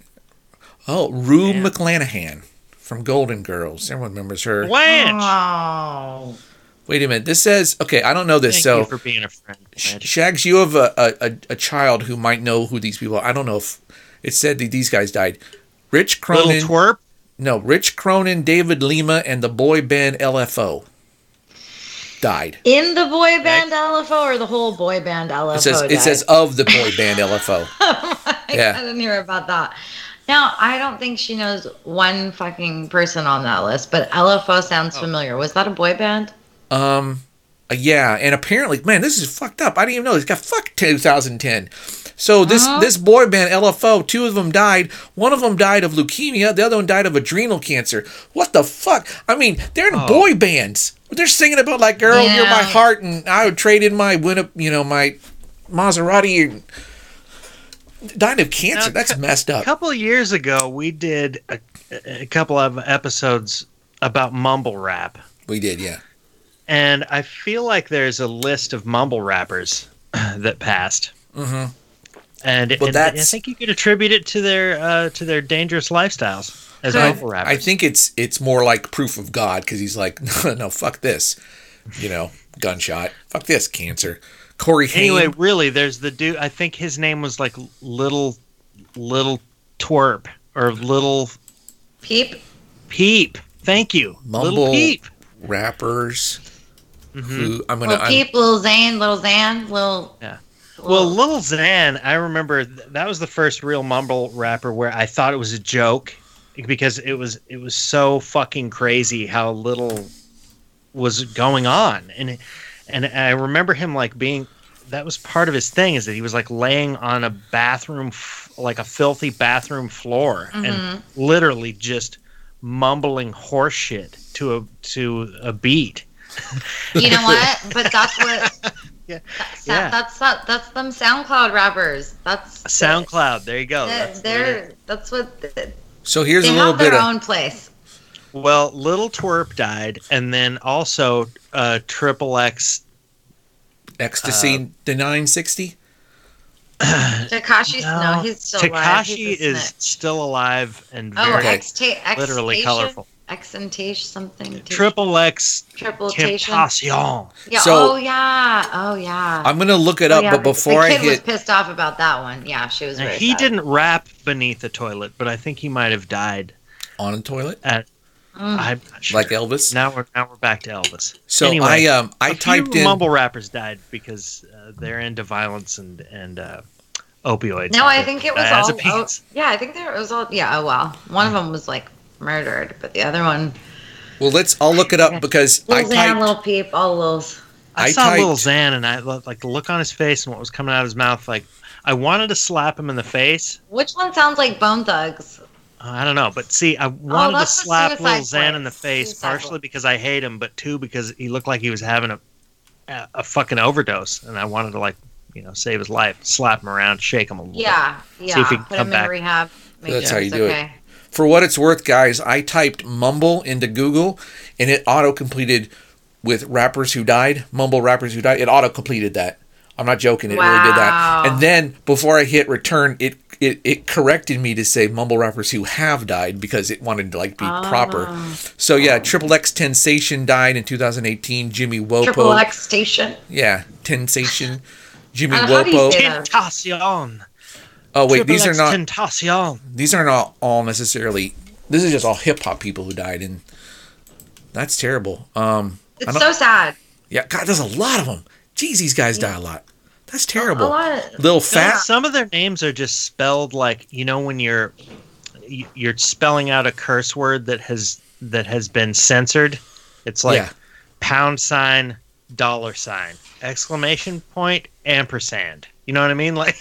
Oh, Rue Yeah. McClanahan from Golden Girls. Everyone remembers her. Blanche. Oh. Wait a minute. This says okay. I don't know this. Thank so you for being a friend. Sh- Shags, you have a, a, a, a child who might know who these people are. I don't know if it said that these guys died. Rich Cronin, Little Cronin. twerp. no, Rich Cronin, David Lima, and the boy band LFO died. In the boy band LFO or the whole boy band LFO? It says it says of the boy band LFO. Oh yeah. I didn't hear about that. Now, I don't think she knows one fucking person on that list, but LFO sounds Oh. familiar. Was that a boy band? Um, uh, yeah, and apparently, man, this is fucked up. I didn't even know. He's got fuck 2010. So this Uh-huh. this boy band LFO, two of them died. One of them died of leukemia. The other one died of adrenal cancer. What the fuck? I mean, they're in boy bands. They're singing about like, girl, you're my heart, and I would trade in my win, you know, my Maserati. And died of cancer. Now, That's cou- messed up. A couple of years ago, we did a, a couple of episodes about mumble rap, We did, yeah. And I feel like there's a list of mumble rappers that passed. hmm And, Well, and I think you could attribute it to their uh, to their dangerous lifestyles as Could. mumble rappers. I think it's it's more like proof of God because he's like, no, no, fuck this, you know, gunshot, fuck this, cancer. Corey Haim. Anyway, really, there's the dude. I think his name was like Little Little Twerp or Little Peep? Peep. Thank you, Little Mumble. Peep. rappers Mhm. who I'm gonna. Little I'm, Peep, Little Zane, Little Zan, Little. Yeah. Well, Little Xan, I remember th- that was the first real mumble rapper where I thought it was a joke because it was it was so fucking crazy how little was going on, and and I remember him like being that was part of his thing is that he was like laying on a bathroom f- like a filthy bathroom floor and Mhm. literally just mumbling horseshit to a to a beat. You know what? But that's what. Yeah. That's, Yeah. that's that. That's them SoundCloud rappers. That's SoundCloud, there you go. They're, That's they're that's what they so here's a have little their bit of their own place. Well, Little Twerp died, and then also uh, Triple X. ecstasy. uh, the 960. Tekashi, no, he's still alive. Tekashi He's is snitch. still alive and Oh, very Okay. literally colorful. Exentation something. Triple X triple Temptation. Yeah. So- oh yeah. Oh yeah. I'm gonna look it Oh, up, yeah, but before the I kid was pissed off about that one. Yeah, she was. Now, he sad. didn't rap beneath the toilet, but I think he might have died. on a toilet Mm. I'm not sure. like Elvis. now we're now we're back to Elvis. So anyway, I um I a typed few in mumble rappers died because uh, they're into violence and and uh, opioids. No, I think it was all. Oh, yeah, I think there it was all. Yeah. Oh well, one of them was like murdered, but the other one, well let's I'll look it up because I little Zan, typed little Peep, all those. I, I saw little typed- Zan, and I lo- like the look on his face and what was coming out of his mouth. Like I wanted to slap him in the face. Which one sounds like Bone Thugs? Uh, I don't know, but see, I oh, wanted to Oh, that's the slap Suicide little Zan in the face, Suicide partially Boys. because I hate him, but two because he looked like he was having a a, a fucking overdose, and I wanted to like you know save his life, slap him around, shake him a little. Yeah, yeah. if he can Put come him back. in rehab. Make That's sure how you it's do it. Okay. For what it's worth, guys, I typed mumble into Google and it auto completed with rappers who died, mumble rappers who died. It auto completed that. I'm not joking. It really did that. And then before I hit return, it, it it corrected me to say mumble rappers who have died because it wanted to like be proper. Oh. So yeah, Triple X Tensation died in 2018. Jimmy Wopo, Triple X Station. yeah, Tensation. Jimmy Uh, how do you Wopo. say that? Tentacion. Oh wait, Triple these are not Tentacion. these are not all necessarily. This is just all hip hop people who died, and that's terrible. Um, It's so sad. yeah, God, there's a lot of them. Jeez, these guys die a lot. That's terrible. A terrible. lot. Little Phat. fat. Some of their names are just spelled like you know when you're you- you're spelling out a curse word that has that has been censored. It's like yeah, pound sign, dollar sign, exclamation point, ampersand. You know what I mean? Like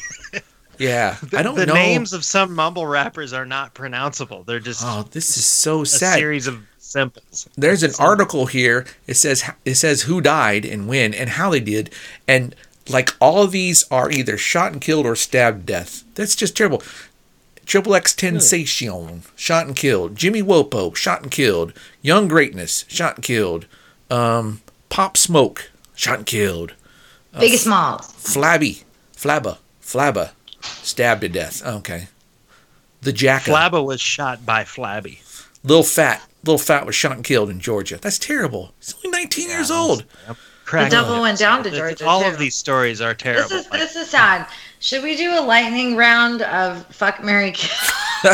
yeah. I don't the know. names of some mumble rappers are not pronounceable. They're just Oh, this is so a sad. series of symbols. There's an article here. It says it says who died and when and how they did, and like all of these are either shot and killed or stabbed to death. That's just terrible. Triple X Tensation, shot and killed. Jimmy Wopo, shot and killed. Young Greatness, shot and killed. Um, Pop Smoke, shot and killed. Biggie Smalls. Flabby, Flabba, Flabba, stabbed to death. Okay. The Jacka, Flabba was shot by Flabby. Little Phat, Little Phat was shot and killed in Georgia. That's terrible. He's only 19 years old. Crack devil jokes. went down to Georgia, All too. of these stories are terrible. This is Like, this is sad. Should we do a lightning round of fuck Mary Kill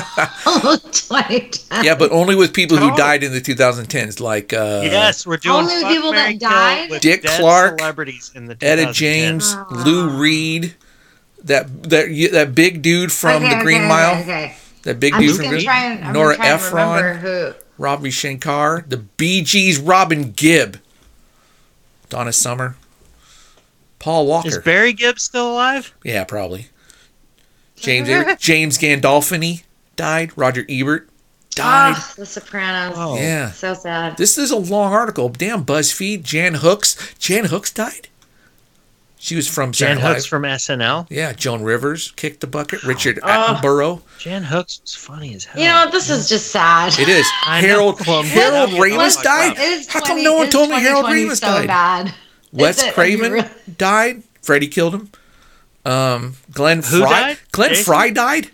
Yeah, but only with people who died in the 2010s, like uh, yes, we're doing Only fuck, people that died? Dick Clark, celebrities in the Etta 2010s. James, Oh. Lou Reed, that that that big dude from Okay, the Green okay, Mile, Okay. that big I'm dude from Green- try and Nora gonna try and remember Ephron, Ravi Shankar, the Bee Gees, Robin Gibb, Donna Summer, Paul Walker. Is Barry Gibb still alive? yeah, probably. James James Gandolfini died. Roger Ebert died. Ah, The Sopranos. Oh. yeah. So sad. This is a long article. Damn, BuzzFeed. Jan Hooks. Jan Hooks died. She was from Jan Saturday Night Hooks Live. from SNL. Yeah, Joan Rivers kicked the bucket. Richard Oh. Attenborough. Jan Hooks was funny as hell. You know, this is just sad. It is. I. Harold Well, Harold what- Ramis died. It is How come 20 no one told me Harold 2020 Ramis so died? bad. Wes it? Craven Are you died. Freddie killed him. Um, Glenn Who Frey. died? Glenn Jason? Frey died.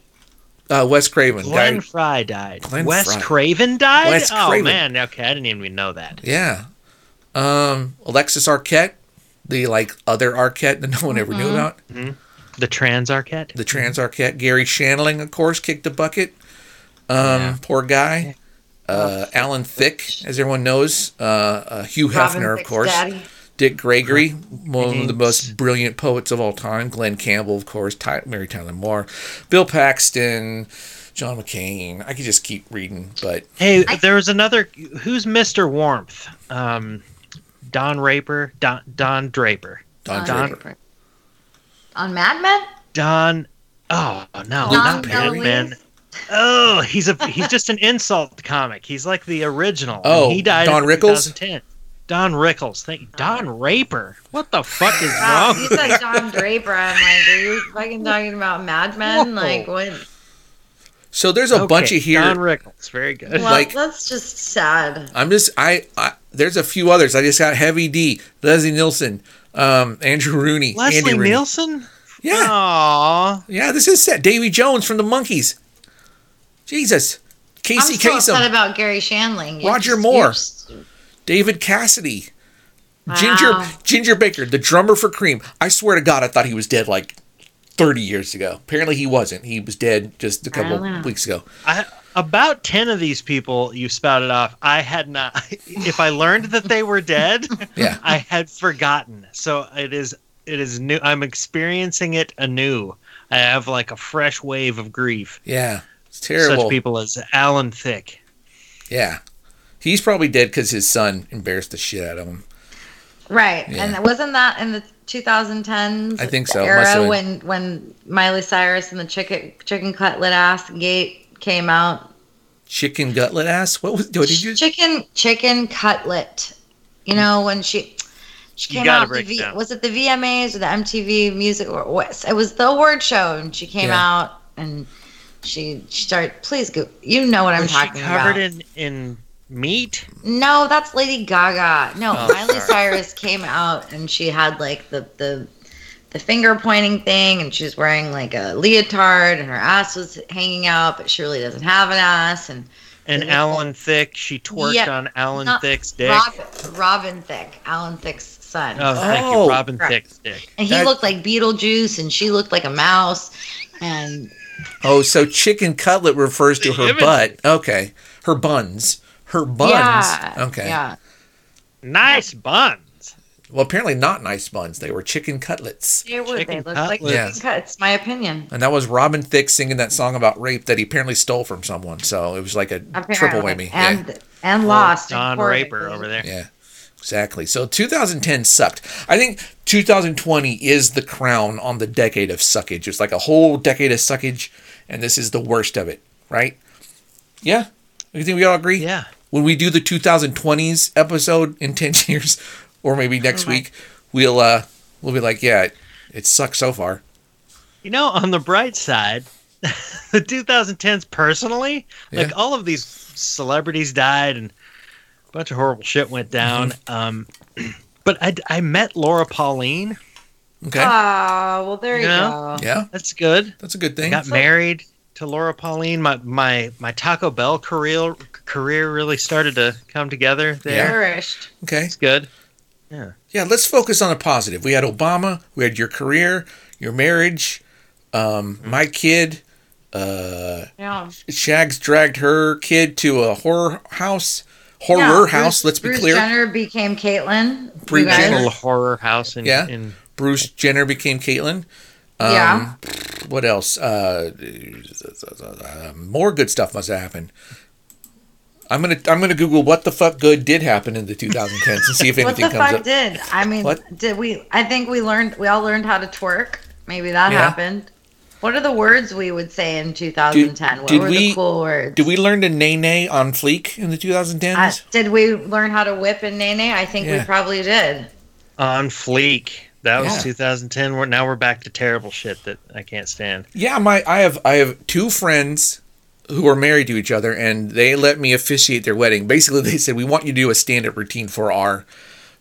Uh, Wes Craven. Glenn guy- Frey died. Glenn Wes Frey. Craven died. Wes oh Craven. man, okay, I didn't even know that. Yeah. Um, Alexis Arquette, the like other Arquette that no one ever Mm-hmm. knew about. The trans Arquette. The trans Arquette. Garry Shandling, of course, kicked the bucket. Um, poor guy. Uh, Alan Thicke, as everyone knows. Uh, uh, Hugh Robin Hefner, of course. daddy. Dick Gregory, one of the most brilliant poets of all time. Glen Campbell, of course. Ty- Mary Tyler Moore. Bill Paxton. John McCain. I could just keep reading, but Hey, I- there was another. Who's Mister Warmth? Um, Don Raper. Don Don Draper. Don Don Draper. On Mad Men? Don. Oh no, Don not DeLuise? Batman. Oh, he's a he's just an insult comic. He's like the original. and Oh, he died Don in Rickles? 2010. Don Rickles. Thank you. Don Raper. What the fuck is oh, Wow, wrong? you said Don Draper. I'm like, are you fucking talking about Mad Men? Whoa. Like, what? So there's a bunch of here. Don Rickles. Very good. Well, Like- that's just sad. I'm just I, I there's a few others. I just got Heavy D, Leslie Nielsen, um, Andrew Rooney, Andy Leslie Rooney. Nielsen. Yeah, Aww. yeah. This is set. Davy Jones from the Monkees. Jesus, Casey I'm so upset Kasem, about Garry Shandling. You Roger just- Moore. just- David Cassidy, Ginger Ginger Baker, the drummer for Cream. I swear to God, I thought he was dead like 30 years ago. Apparently, he wasn't. He was dead just a couple oh, don't weeks ago. I, about 10 of these people you spouted off, I had not. If I learned that they were dead, Yeah. I had forgotten. So it is. It is new. I'm experiencing it anew. I have like a fresh wave of grief. Yeah, it's terrible. Such people as Alan Thicke. Yeah, he's probably dead because his son embarrassed the shit out of him. Right, Yeah. and wasn't that in the 2010s? I think so. Must Era been. when when Miley Cyrus and the chicken chicken cutlet ass gate came out. Chicken gutlet ass. What was? What did you? Chicken chicken cutlet. You know when she she came out. The break it v, was it the VMAs or the MTV Music? Or what? It was the award show, and she came Yeah. out and she she started. Please go. You know what I'm Was she talking covered about. in in meat? No, that's Lady Gaga. No, Oh, Miley sorry. Cyrus came out and she had like the the the finger pointing thing and she was wearing like a leotard and her ass was hanging out, but she really doesn't have an ass and And Alan Thicke, she twerked Yeah, on Alan not- Thicke's dick. Robin, Robin Thicke, Alan Thicke's son. oh, thank Oh. you, Robin Right. Thicke's dick. and he that- looked like Beetlejuice and she looked like a mouse and Oh, so chicken cutlet refers to her Image. butt. Okay, her buns. Her buns. yeah. okay. Yeah. Nice buns. Well, apparently not nice buns. They were chicken cutlets. They would they Chicken looked like chicken Yes. cut. It's my opinion. And that was Robin Thicke singing that song about rape that he apparently stole from someone. So it was like a triple whammy. And and lost. in Don Raper over there. Yeah. Yeah. Exactly. So 2010 sucked. I think 2020 is the crown on the decade of suckage. It's like a whole decade of suckage, and this is the worst of it, right? Yeah. You think we all agree? Yeah. When we do the 2020s episode in 10 years or maybe next my- week we'll uh we'll be like yeah it, it sucks so far You know, on the bright side, the 2010s personally, like Yeah. all of these celebrities died and a bunch of horrible shit went down. Mm-hmm. Um, but I, I met Laura Pauline. okay Oh, well, there you Yeah. go. yeah That's good. that's a good I thing got married to Laura Pauline. My my my Taco Bell career career really started to come together there. Nourished. okay It's good. yeah yeah. let's focus on a positive we had obama we had your career your marriage um my kid uh Yeah. shags dragged her kid to a horror house horror Yeah, house Bruce- let's be Bruce clear Jenner became Caitlyn. Bruce Jenner. Horror house in, Yeah. in bruce jenner became caitlyn um, Yeah. what else uh, uh, more good stuff must have happened i'm gonna i'm gonna google what the fuck good did happen in the 2010s and see if anything What anything the comes fuck up did? I mean, What? did we? I think we learned. We all learned how to twerk. Maybe that Yeah. happened. What are the words we would say in 2010? what did were we- the cool words? did we learn to nae nae on fleek in the 2010s Uh, did we learn how to whip and nae nae? I think Yeah. we probably did. on fleek. That was Yeah. 2010. We're, now we're back to terrible shit that I can't stand. yeah my i have i have two friends who are married to each other and they let me officiate their wedding. Basically they said we want you to do a stand-up routine for our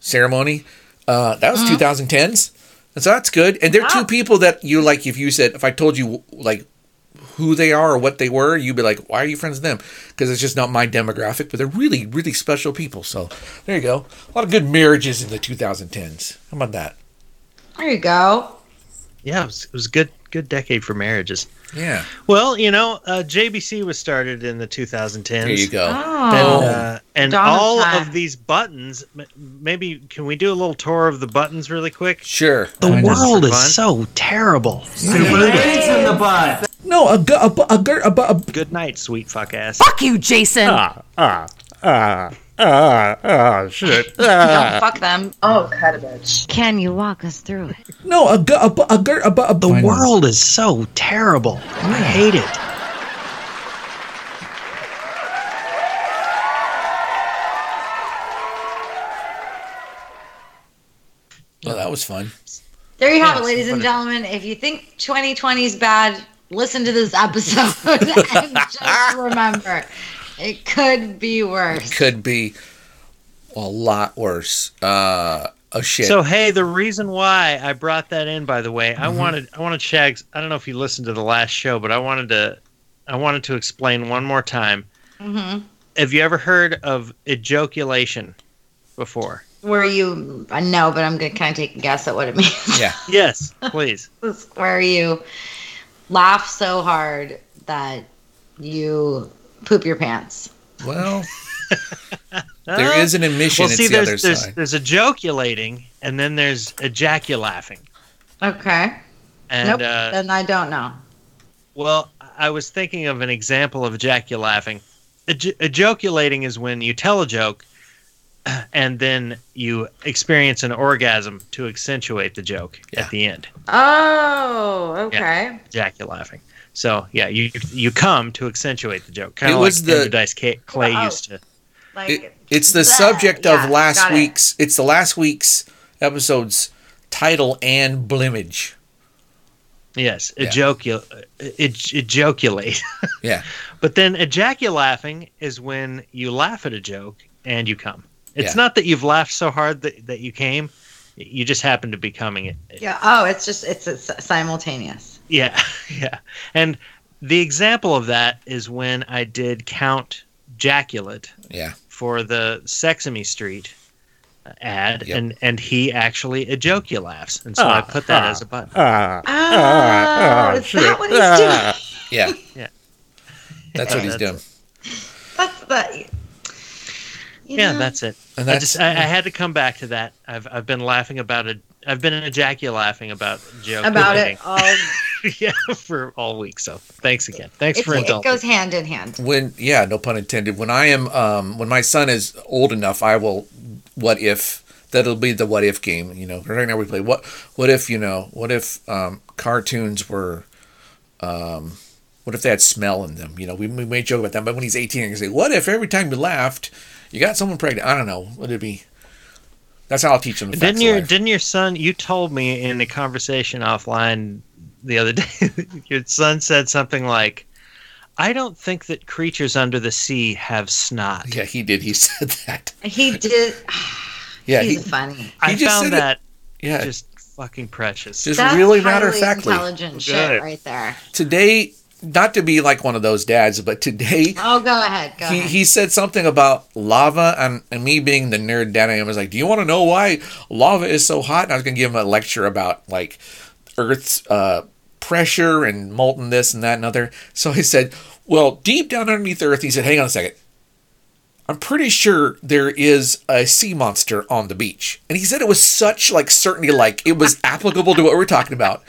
ceremony. Uh, that was 2010s and so that's good. And they're two people that you like if you said if i told you like who they are or what they were you'd be like why are you friends with them? Because it's just not my demographic but they're really really special people. So there you go. A lot of good marriages in the 2010s how about that There you go. Yeah, it was, it was a good good decade for marriages. yeah Well, you know, uh, JBC was started in the 2010s. there you go And, Oh, uh, and all time. of these buttons, maybe can we do a little tour of the buttons really quick? sure The Why not? world is is so terrible. no a, gu- a, bu- a, gu- a, bu- a, Good night, sweet fuck ass. Fuck you, Jason. Ah, ah, ah, ah, ah, shit. don't Ah. fuck them. Oh, cut a bitch. Can you walk us through it? no a, gu- a, bu- a, gu- a, bu- a, The Why not? world is so terrible. I hate it. well that was fun There you have Yeah, it, ladies and gentlemen. If you think 2020 is bad, listen to this episode and just remember, it could be worse. It could be a lot worse. Uh, oh shit. So hey, the reason why I brought that in, by the way, I Mm-hmm. wanted I wanted Shags. I don't know if you listened to the last show, but I wanted to I wanted to explain one more time. hmm Have you ever heard of ejaculation before? Where you, I know, but I'm gonna kind of take a guess at what it means. yeah. Yes, please. Where you laugh so hard that you poop your pants. Well, there is an admission. Well, see, it's the there's other there's, side. there's ejaculating, and then there's ejaculating. Okay. And nope. uh, then I don't know. well, I was thinking of an example of ejaculating. Ej- ejaculating is when you tell a joke, and then you experience an orgasm to accentuate the joke Yeah. at the end. Oh, okay. Jack, you're laughing. So yeah, you you come to accentuate the joke, kind It of was like the- Andrew Dice Clay Oh. used to. Like It, it's the bleh. subject Yeah, of last got it. week's. It's the last week's episode's title and blimage. Yes, Yeah. ejocul- ej- ejaculate. Yeah. But then ejaculaughing is when you laugh at a joke and you come. It's Yeah. not that you've laughed so hard that, that you came. You just happen to be coming it. Yeah. Oh, it's just it's, it's simultaneous. Yeah, yeah. And the example of that is when I did Count Jaculate Yeah. for the Sesame Street uh, ad, Yep. and and he actually ejaculaughs, and so I Ah, put that ah. as a button. Ah, Oh, is shit. that what he's doing? Yeah. Yeah. That's what he's That's doing. That's the. you yeah, know, that's it. And I just I, I had to come back to that. I've I've been laughing about it. I've been ejaculating about joke about it. All yeah, for all week. So thanks again. Thanks it's, for it goes hand in hand. when yeah, no pun intended. When I am um when my son is old enough, I will what if that'll be the what if game, you know. Right now we play what what if, you know, what if um cartoons were um what if they had smell in them? You know, we, we may joke about that, but when he's 18, I can say, "What if every time you laughed, you got someone pregnant?" I don't know. Would it be? That's how I'll teach them. the Didn't your didn't your son? You told me in the conversation offline the other day. your son said something like, "I don't think that creatures under the sea have snot." Yeah, he did. He said that. He did. Yeah, he's he, funny. I just said found it- that yeah. just fucking precious. Just That's really matter of highly factly. intelligent shit right there. Today, not to be like one of those dads, but today Oh, go ahead. Go he, ahead. he said something about lava and, and me being the nerd dad I am was like, Do you want to know why lava is so hot? And I was gonna give him a lecture about like Earth's uh, pressure and molten this and that and other. So he said, Well, deep down underneath Earth, he said, Hang on a second. I'm pretty sure there is a sea monster on the beach. And he said it was such like certainty like it was applicable to what we're talking about.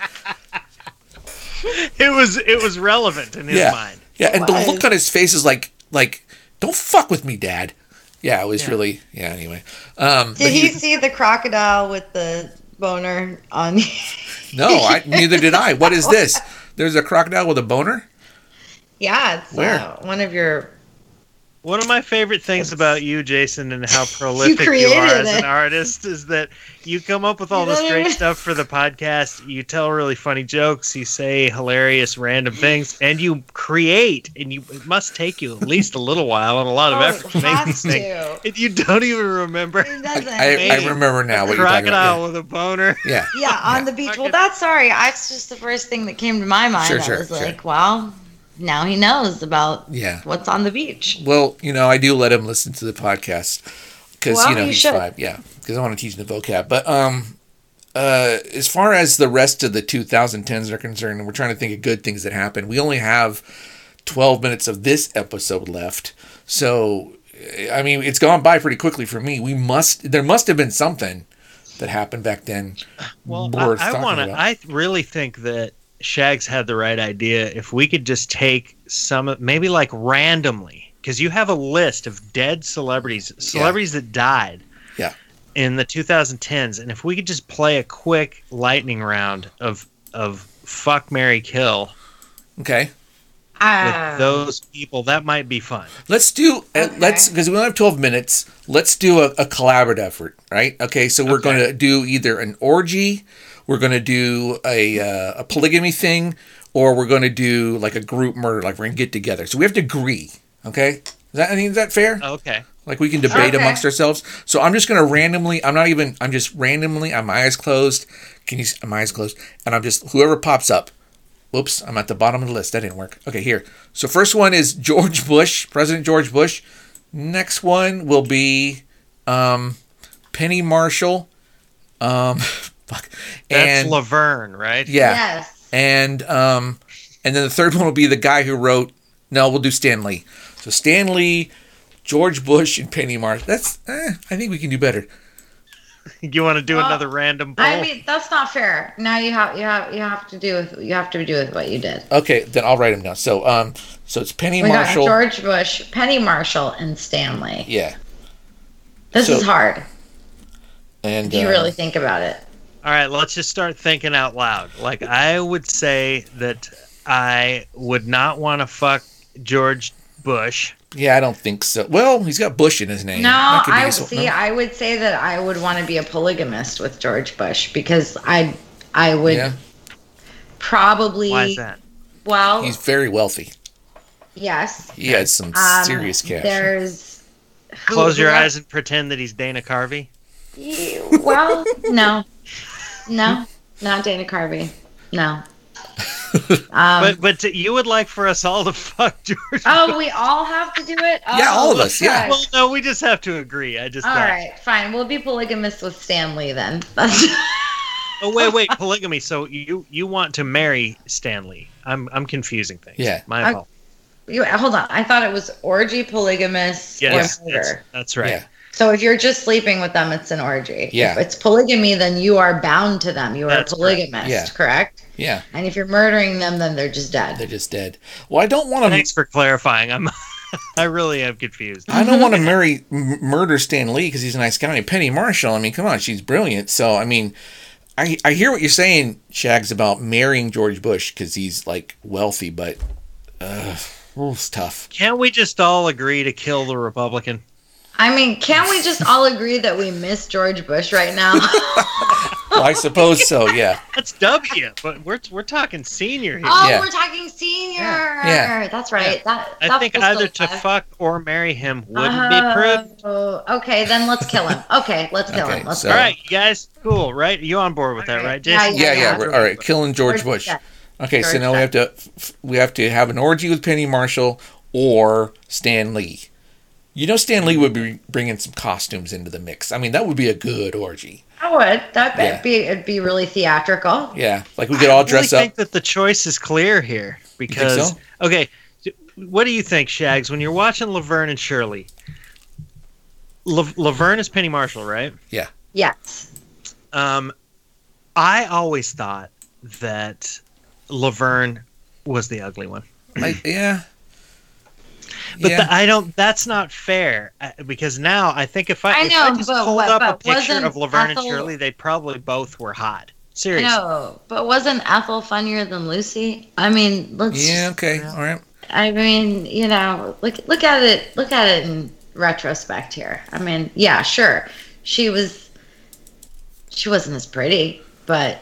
it was it was relevant in his yeah. mind. Yeah, and the look on his face is like like don't fuck with me, dad. Yeah, it was really yeah. Anyway, um, did but he see the crocodile with the boner on? No, I, neither did I. What is this? There's a crocodile with a boner. yeah, it's Where? Uh, one of your. One of my favorite things about you, Jason, and how prolific you, created are as it. an artist is that you come up with all You this don't great stuff for the podcast. You tell really funny jokes. You say hilarious random things, and you create. And you it must take you at least a little while and a lot of Oh, effort to it make has these things. to. And you don't even remember. Doesn't. I, I remember now what you're talking Crocodile about. with a boner. Yeah, yeah, on Yeah. the beach. Well, that's sorry. That's just the first thing that came to my mind. Sure, I sure, was sure. like, well, now he knows about yeah. what's on the beach. Well, you know, I do let him listen to the podcast because Well, you know you he's should. five. Yeah, because I want to teach him the vocab. But um, uh, as far as the rest of the 2010s are concerned, and we're trying to think of good things that happened. We only have 12 minutes of this episode left, so I mean, it's gone by pretty quickly for me. We must there must have been something that happened back then. Well, I, I want to. I really think that Shags had the right idea. If we could just take some, maybe like randomly, because you have a list of dead celebrities, celebrities that died. Yeah. In the 2010s, and if we could just play a quick lightning round of of fuck Mary Kill Okay. with Ah, those people, that might be fun. Let's do. Uh, Okay. let's because we only have twelve minutes. Let's do a, a collaborative effort, right? Okay, so we're Okay. going to do either an orgy, we're going to do a uh, a polygamy thing, or we're going to do like a group murder. Like we're going to get together. So we have to agree. Okay, is that I mean is that fair? Okay. Like we can debate Okay. amongst ourselves. So I'm just going to randomly. I'm not even. I'm just randomly. I'm my eyes closed. Can you? s- My eyes closed, and I'm just whoever pops up. Whoops, I'm at the bottom of the list. That didn't work. Okay, here. So first one is George Bush, President George Bush. Next one will be um, Penny Marshall. Um, fuck. That's and Laverne, right? yeah, yes. and um, and then the third one will be the guy who wrote. No, we'll do Stan Lee. So Stan Lee, George Bush, and Penny Marshall. That's. Eh, I think we can do better. You want to do Well, another random poll? I mean, that's not fair. Now you have you have you have to do with you have to do with what you did. Okay, then I'll write them down. So um, so it's Penny We got Marshall. George Bush, Penny Marshall, and Stanley. Yeah. This So- is hard. And If you uh, really think about it. All right, let's just start thinking out loud. Like I would say that I would not want to fuck George Bush. yeah, I don't think so. Well, he's got Bush in his name. No, That could be I his- see. I would say that I would want to be a polygamist with George Bush because I, I would Yeah, probably. Why is that? Well, he's very wealthy. yes. He has some Um, serious cash. There's. Close your eyes and pretend that he's Dana Carvey. Well, no, no, not Dana Carvey. No. Um, but but t- you would like for us all to fuck George. oh, we all have to do it. Oh, Yeah, all of us, yeah. well, no, we just have to agree. I just All thought. right, fine. We'll be polygamous with Stanley then. Oh wait, wait, polygamy. So you you want to marry Stanley? I'm I'm confusing things. Yeah. my fault. you, hold on. I thought it was orgy, polygamous, Yes, that's, that's right. Yeah. So if you're just sleeping with them, it's an orgy. Yeah. If it's polygamy, then you are bound to them. You are That's a correct. polygamist, Yeah. correct? Yeah, And if you're murdering them, then they're just dead. they're just dead. Well, I don't want to. Thanks for clarifying. I'm I really am confused. I don't want to marry m- murder Stan Lee because he's a nice guy. And Penny Marshall. I mean, come on, she's brilliant. So I mean, I I hear what you're saying, Shags, about marrying George Bush because he's like wealthy, but uh, oh, it's tough. Can't we just all agree to kill the Republican? I mean, can't we just all agree that we miss George Bush right now? Well, I suppose so. Yeah. That's W, but we're we're talking senior here. oh, Yeah. we're talking senior. Yeah. That's right. That, I that think either to five. fuck or marry him wouldn't be prudent. Oh, okay, then let's kill him. Okay, let's kill Okay, him. Let's so- All kill him. right, you guys, cool, right? You on board with that, right. right, Yeah, Jason? Yeah, yeah. yeah. we're- all right, killing George Bush. Yeah. Okay, so George now we have to we have to have an orgy with Penny Marshall or Stan Lee. You know, Stan Lee would be bringing some costumes into the mix. I mean, that would be a good orgy. I would. That'd Yeah. be it'd be really theatrical. Yeah, like we could all dress I really up. think that the choice is clear here because so? okay, what do you think, Shags? When you're watching Laverne and Shirley, La- Laverne is Penny Marshall, right? Yeah. Yes. Um, I always thought that Laverne was the ugly one. Like, yeah. But yeah. the, I don't. That's not fair uh, because now I think if I, I if I just pulled what- up a picture of Laverne Ethel- and Shirley, they probably both were hot. I Seriously. know, but wasn't Ethel funnier than Lucy? I mean, let's. yeah. Okay. All right. I mean, you know, look look at it. Look at it in retrospect here. I mean, yeah, sure, she was. She wasn't as pretty, but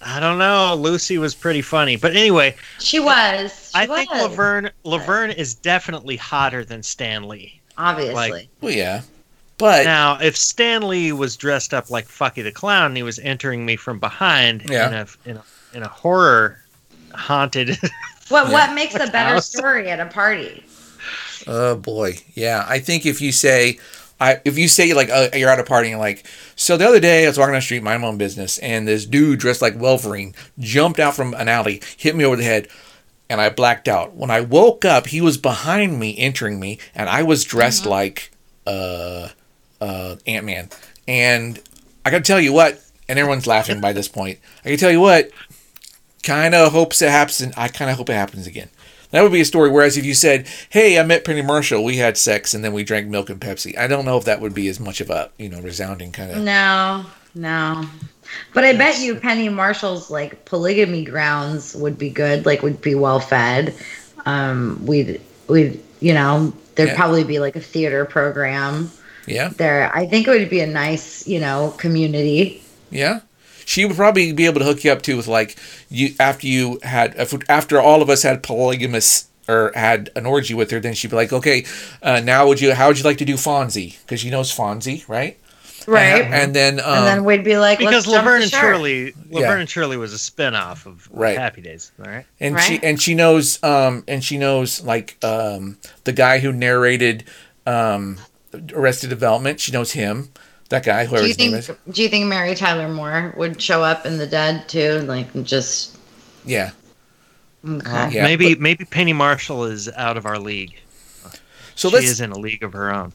I don't know. Lucy was pretty funny, but anyway, she was. She I think was, Laverne Laverne is definitely hotter than Stanley. Obviously. like- Well, yeah. But Now, if Stanley was dressed up like Fucky the Clown and he was entering me from behind Yeah. in a in a in a horror haunted what Yeah. what makes a better House. story at a party? oh boy, yeah. I think if you say, I if you say like uh, you're at a party and like, so the other day I was walking down the street, minding my own business, and this dude dressed like Wolverine jumped out from an alley, hit me over the head. And I blacked out. When I woke up, he was behind me, entering me, and I was dressed like uh, uh, Ant Man. And I gotta tell you what, and everyone's laughing by this point. I can tell you what, kind of hopes it happens. I kind of hope it happens again. That would be a story. Whereas if you said, "Hey, I met Penny Marshall, we had sex, and then we drank milk and Pepsi," I don't know if that would be as much of a you know resounding kind of. No, no. But I bet you Penny Marshall's like polygamy grounds would be good, like would be well fed. Um, we'd we'd you know there'd Yeah. probably be like a theater program Yeah, there. I think it would be a nice you know community. yeah. She would probably be able to hook you up too with like you after you had after all of us had polygamous or had an orgy with her. Then she'd be like, "Okay, uh, now would you? How would you like to do Fonzie? Because she knows Fonzie, right? Right. And, and then um, and then we'd be like, because Let's jump Laverne the and. Shirley Laverne Yeah. and Shirley was a spin-off of Right. Happy Days, all right? and she Right. and she knows um and she knows like um the guy who narrated um Arrested Development. She knows him. That guy, whoever Do you his name think? is. Do you think Mary Tyler Moore would show up in the dead too? Like just Yeah. okay. Yeah, maybe maybe Penny Marshall is out of our league. So she let's. is in a league of her own.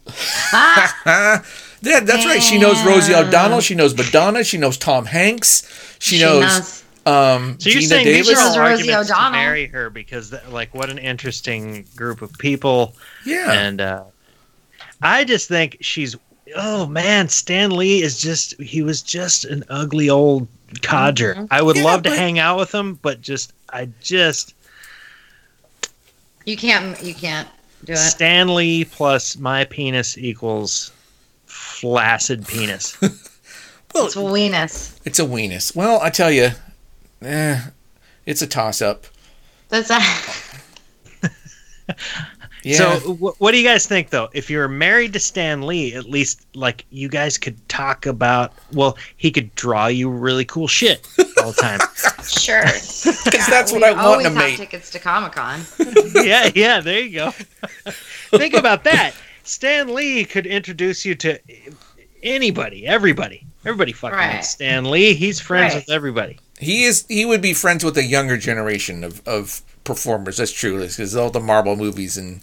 Ah, yeah, that's right. She knows Rosie O'Donnell. She knows Madonna. She knows Tom Hanks. She, she knows, knows. um So you're Geena saying Davis. these are all Knows Rosie arguments to O'Donnell. marry her because, th- like, what an interesting group of people. yeah. And uh, I just think she's oh man, Stan Lee is just he was just an ugly old codger. I would Yeah, love to but- hang out with him, but just I just You can't. You can't do it. Stan Lee plus my penis equals flaccid penis. well, It's a weenus. It's a weenus. Well, I tell you, eh, it's a toss up. That's a, Yeah. So, wh- what do you guys think, though? If you were married to Stan Lee, at least like you guys could talk about. Well, he could draw you really cool shit all the time. sure. because that's what we I want always to have make. tickets to Comic Con. yeah, yeah. There you go. think about that. Stan Lee could introduce you to anybody, everybody, everybody. Fucking Right. likes Stan Lee. He's friends Right. with everybody. He is. He would be friends with a younger generation of, of performers. That's true. Because all the Marvel movies and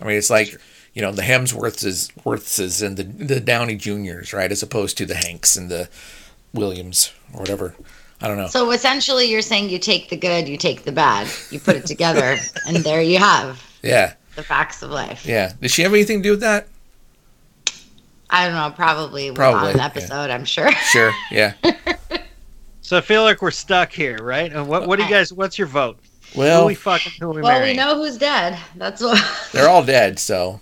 I mean, it's like you know the Hemsworths, Worths, and the the Downey Juniors, right? As opposed to the Hanks and the Williams or whatever. I don't know. So essentially, you're saying you take the good, you take the bad, you put it together, and there you have Yeah, the facts of life. yeah. Does she have anything to do with that? I don't know. Probably, Probably, on an yeah. episode. I'm sure. Sure. Yeah. So I feel like we're stuck here, right? And what what do you guys? What's your vote? Who Well, we fucking who we Well, we know who's dead. That's what. they're all dead, so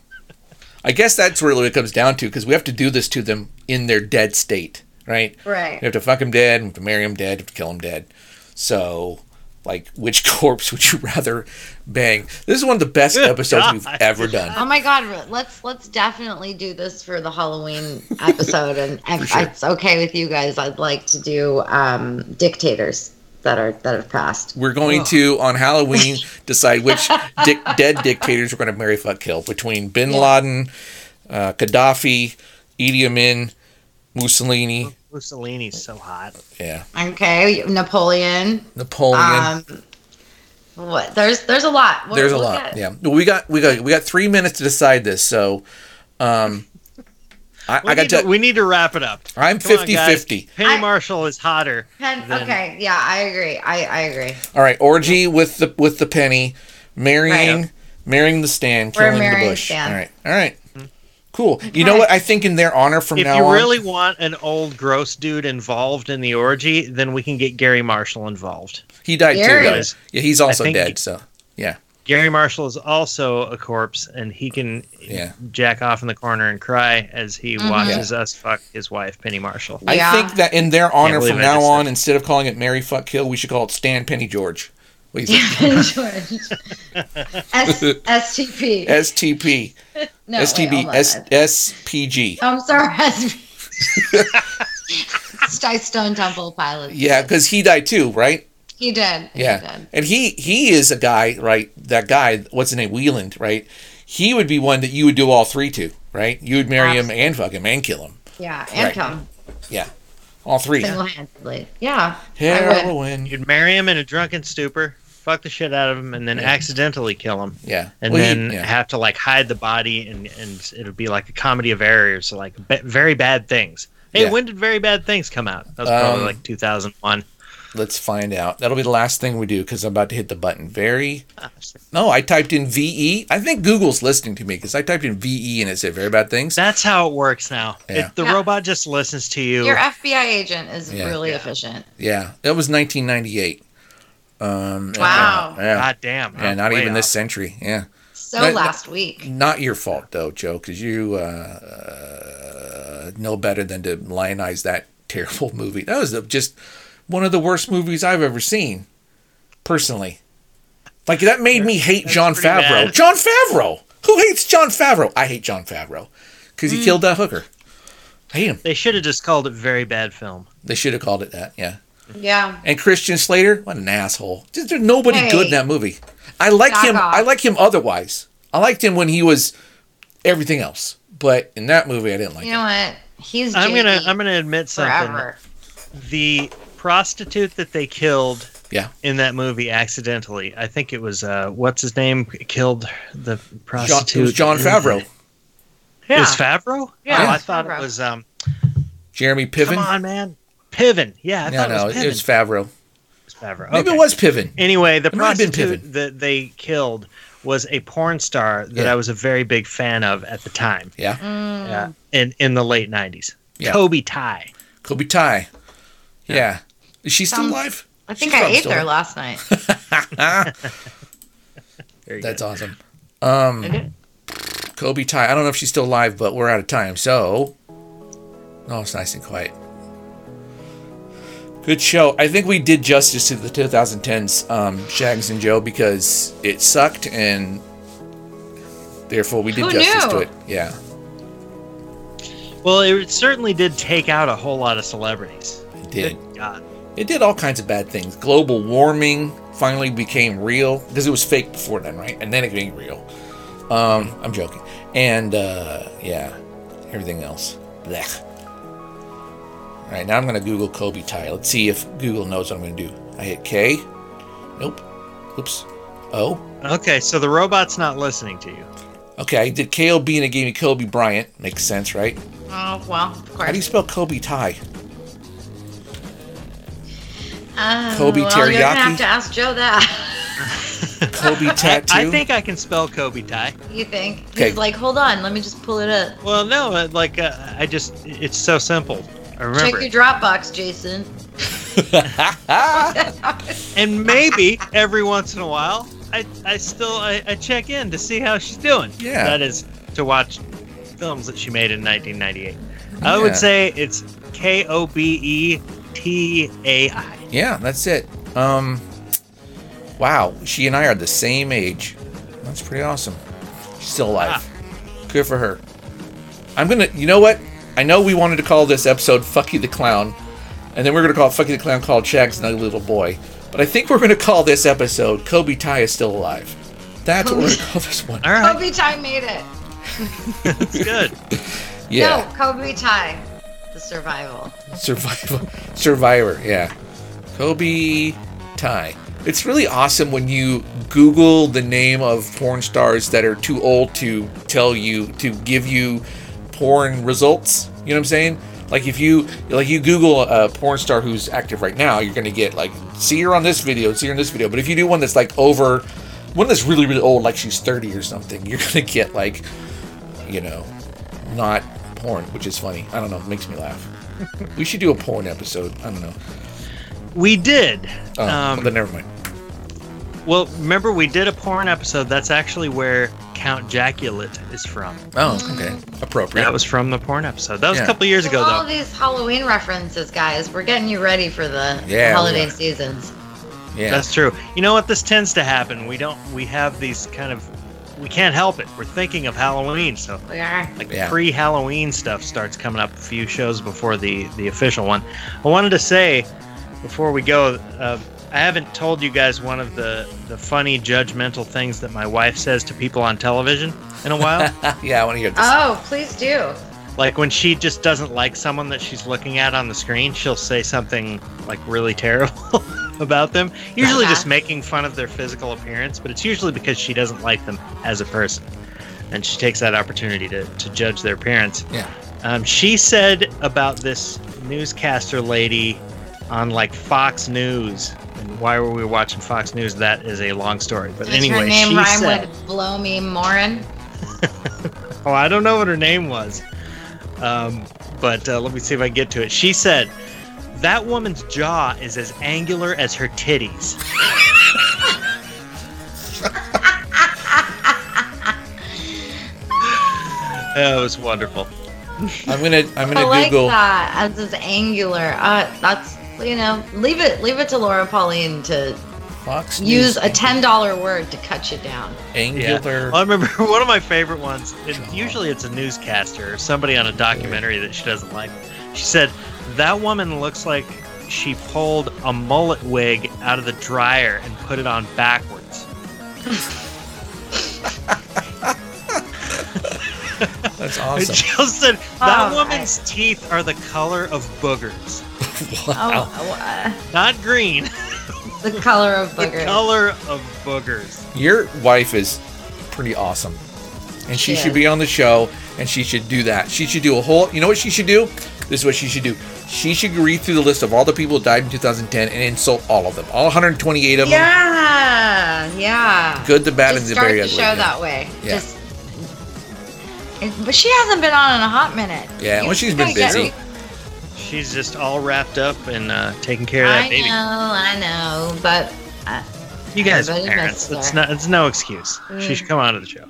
I guess that's really what it comes down to because we have to do this to them in their dead state, right? right. We have to fuck them dead, we have to marry them dead, we have to kill them dead. So, like, which corpse would you rather bang? This is one of the best Good episodes we've ever done. Oh my God! Let's let's definitely do this for the Halloween episode, and if sure. it's okay with you guys, I'd like to do um, dictators that are that have passed. We're going to on Halloween decide which dic- dead dictators we're going to marry, fuck, kill between Bin Laden, uh, Gaddafi, Idi Amin, Mussolini, Mussolini's so hot. yeah, Okay, Napoleon. Napoleon. Um, what? There's there's a lot. We'll- There's a lot. get- Yeah, we got we got we got three minutes to decide this. So, um, I, We, I got need to, to. we need to wrap it up. I'm Come 50 guys. 50. Penny I- Marshall is hotter. Pen- Then- okay, yeah, I agree. I, I agree. All right, orgy with the with the penny, marrying Right. marrying the stand, We're killing the bush. Stan. All right, all right, mm-hmm. cool. You know what? I think in their honor from If now you on. really want an old gross dude involved in the orgy, then we can get Garry Marshall involved. he died Garry. too, guys. Yeah, he's also dead. he- so yeah, Garry Marshall is also a corpse, and he can Yeah. jack off in the corner and cry as he Mm-hmm. watches us fuck his wife, Penny Marshall. I Yeah. think that in their honor from now on, said- instead of calling it Mary Fuck Kill, we should call it Stan Penny George. What do you think? George. S- STP. STP, no, wait, STB, hold on. S- SPG. I'm sorry, STP. Sty Stone Temple Pilots. Yeah, because he died too, right? He did. He Yeah, did. and he he is a guy, right? That guy, what's his name, Weiland, right? He would be one that you would do all three to, right? You would marry him and fuck him and kill him, Yeah, and Right. kill him Yeah. all three. single handedly. Yeah. I. Heroin. You'd marry him in a drunken stupor, fuck the shit out of him, and then Yeah. accidentally kill him. Yeah, and Well, then yeah. have to like hide the body and and it would be like a comedy of errors so like ba- very bad things hey Yeah. when did very bad things come out that was probably Um, like 2001 Let's find out. That'll be the last thing we do because I'm about to hit the button. Very. No, I typed in VE. I think Google's listening to me because I typed in VE and it said very bad things. that's how it works now Yeah. It- the Yeah. robot just listens to you Your FBI agent is Yeah. really Yeah. efficient. Yeah, that was 1998. Um, Wow. Yeah. god damn Yeah, I'm not way even this century. Yeah. So That- last week. Not your fault though, Joe, because you uh, uh, know better than to lionize that terrible movie. That was just one of the worst movies I've ever seen, personally. Like that made me hate Jon Favreau. bad. Jon Favreau. Who hates Jon Favreau? I hate Jon Favreau because Mm. he killed that hooker. I hate him. they should have just called it very bad film They should have called it that. Yeah. Yeah. And Christian Slater, what an asshole. Just, there's nobody Hey. good in that movie. I like Back him. off. I like him otherwise. I liked him when he was everything else, but in that movie, I didn't like You him. know what? He's i'm gonna i'm gonna admit something forever. the prostitute that they killed Yeah. in that movie accidentally i think it was uh what's his name killed the John, prostitute it was Jon Favreau, It was Favreau? Yeah, oh, I thought Favreau. it was um. Jeremy Piven. Come on, man. Piven. Yeah, I no, thought no, it was Piven. it was Favreau. It was Favreau. Maybe Okay. it was Piven. Anyway, the It might been prostitute Piven. that they killed was a porn star that Yeah. I was a very big fan of at the time. Yeah. Yeah, in in the late '90s. Yeah. Kobe Tai. Kobe Tai. Yeah. Is she still alive? I think She's I ate still there alive. last night. Very That's good. awesome. Um, Kobe Tai. I don't know if she's still alive, but we're out of time. So, oh, it's nice and quiet. Good show. I think we did justice to the 2010s um, Shags and Joe because it sucked, and therefore we did Who justice knew? to it. Yeah, Well, it certainly did take out a whole lot of celebrities. it did. Good God. It did all kinds of bad things. Global warming finally became real because it was fake before then, right? And then it became real. Um, I'm joking. And uh, yeah, everything else. Blech. All right, now I'm going to Google Kobe Tai. Let's see if Google knows what I'm going to do. I hit K. Nope. Oops. O. Okay, so the robot's not listening to you. Okay, I did KOB and it gave me Kobe Bryant. Makes sense, right? Oh well, of course. How do you spell Kobe Tai? Uh, Kobe well, You're gonna have to ask Joe that. Kobe Tattoo? I think I can spell Kobe Tai. you think? Okay. He's like, hold on, let me just pull it up. Well, no, uh, like uh, I just it's so simple. I remember. Check your Dropbox, Jason. and maybe every once in a while, I, I still I, I check in to see how she's doing. Yeah. That is to watch films that she made in 1998. I would say it's K O B E T A I. Yeah, that's it. Um, wow, she and I are the same age. That's pretty awesome. She's still alive. Good for her. I'm gonna. You know what? I know we wanted to call this episode "Fucky the Clown," and then we're gonna call it "Fucky the Clown" called Shag's and Ugly Little Boy. But I think we're gonna call this episode "Kobe Tai is still alive." That's what we're gonna call this one. All right, Kobe Tai made it. that's good. Yeah, No, Kobe Tai, the survival. survival, survivor. Yeah, Kobe Tai. It's really awesome when you Google the name of porn stars that are too old to tell you to give you porn results. You know what I'm saying? Like if you like you Google a porn star who's active right now, you're gonna get like see her on this video, see her in this video. But if you do one that's like over, one that's really really old, like she's 30 or something, you're gonna get like, you know, not porn, which is funny. I don't know, it makes me laugh. we should do a porn episode. I don't know. We did. Oh, um, well, then never mind. well, remember we did a porn episode. That's actually where Count Jaculate is from. Oh, okay, appropriate. That was from the porn episode. That was Yeah. a couple years ago, all though. these Halloween references, guys. We're getting you ready for the Yeah, holiday seasons. yeah. That's true. You know what? This tends to happen. We don't. We have these kind of. We can't help it. We're thinking of Halloween, so We are. like Yeah. pre-Halloween stuff starts coming up a few shows before the the official one. I wanted to say before we go, uh, I haven't told you guys one of the the funny judgmental things that my wife says to people on television in a while. yeah, I want to hear this. Oh, please do. like when she just doesn't like someone that she's looking at on the screen, she'll say something like really terrible about them. Usually just making fun of their physical appearance, but it's usually because she doesn't like them as a person. And she takes that opportunity to, to judge their appearance. Yeah. Um, she said about this newscaster lady on like Fox News. And why were we watching Fox News? That is a long story. But Does anyway, her name she rhyme said, with Blow Me Morin? Oh, I don't know what her name was. Um, but uh, let me see if I can get to it. She said, That woman's jaw is as angular as her titties. that was wonderful. I'm gonna I'm gonna like Google. that as is angular. Uh, that's you know, leave it leave it to Laura Pauline to Fox use News a ten dollar word to cut you down. angular. Well, I remember one of my favorite ones. It, usually it's a newscaster or somebody on a documentary that she doesn't like. She said, That woman looks like she pulled a mullet wig out of the dryer and put it on backwards. That's And awesome. Jill said, That Oh, woman's teeth are the color of boogers. wow. Oh, uh, Not green, the color of boogers. the color of boogers. Your wife is pretty awesome. And she She should be on the show and she should do that. She should do a whole you know what she should do? This is what she should do. She should read through the list of all the people who died in 2010 and insult all of them. All 128 of them. Yeah, yeah. Good, the bad, Just and the start very the ugly. show that way. Yeah. Just. and- But she hasn't been on in a hot minute. Yeah, You well, she's gotta been get- busy. She's just all wrapped up and uh, taking care of I that baby. I know, I know, but uh, You guys are parents. It's not. It's no excuse. She should come on to the show.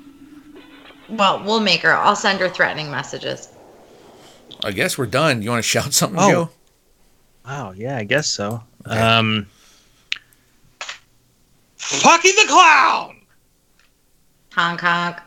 well, we'll make her. I'll send her threatening messages. I guess we're done. You want to shout something, Oh. Joe? Wow. Yeah, I guess so. Okay. Um. Fucky the clown. Honk honk.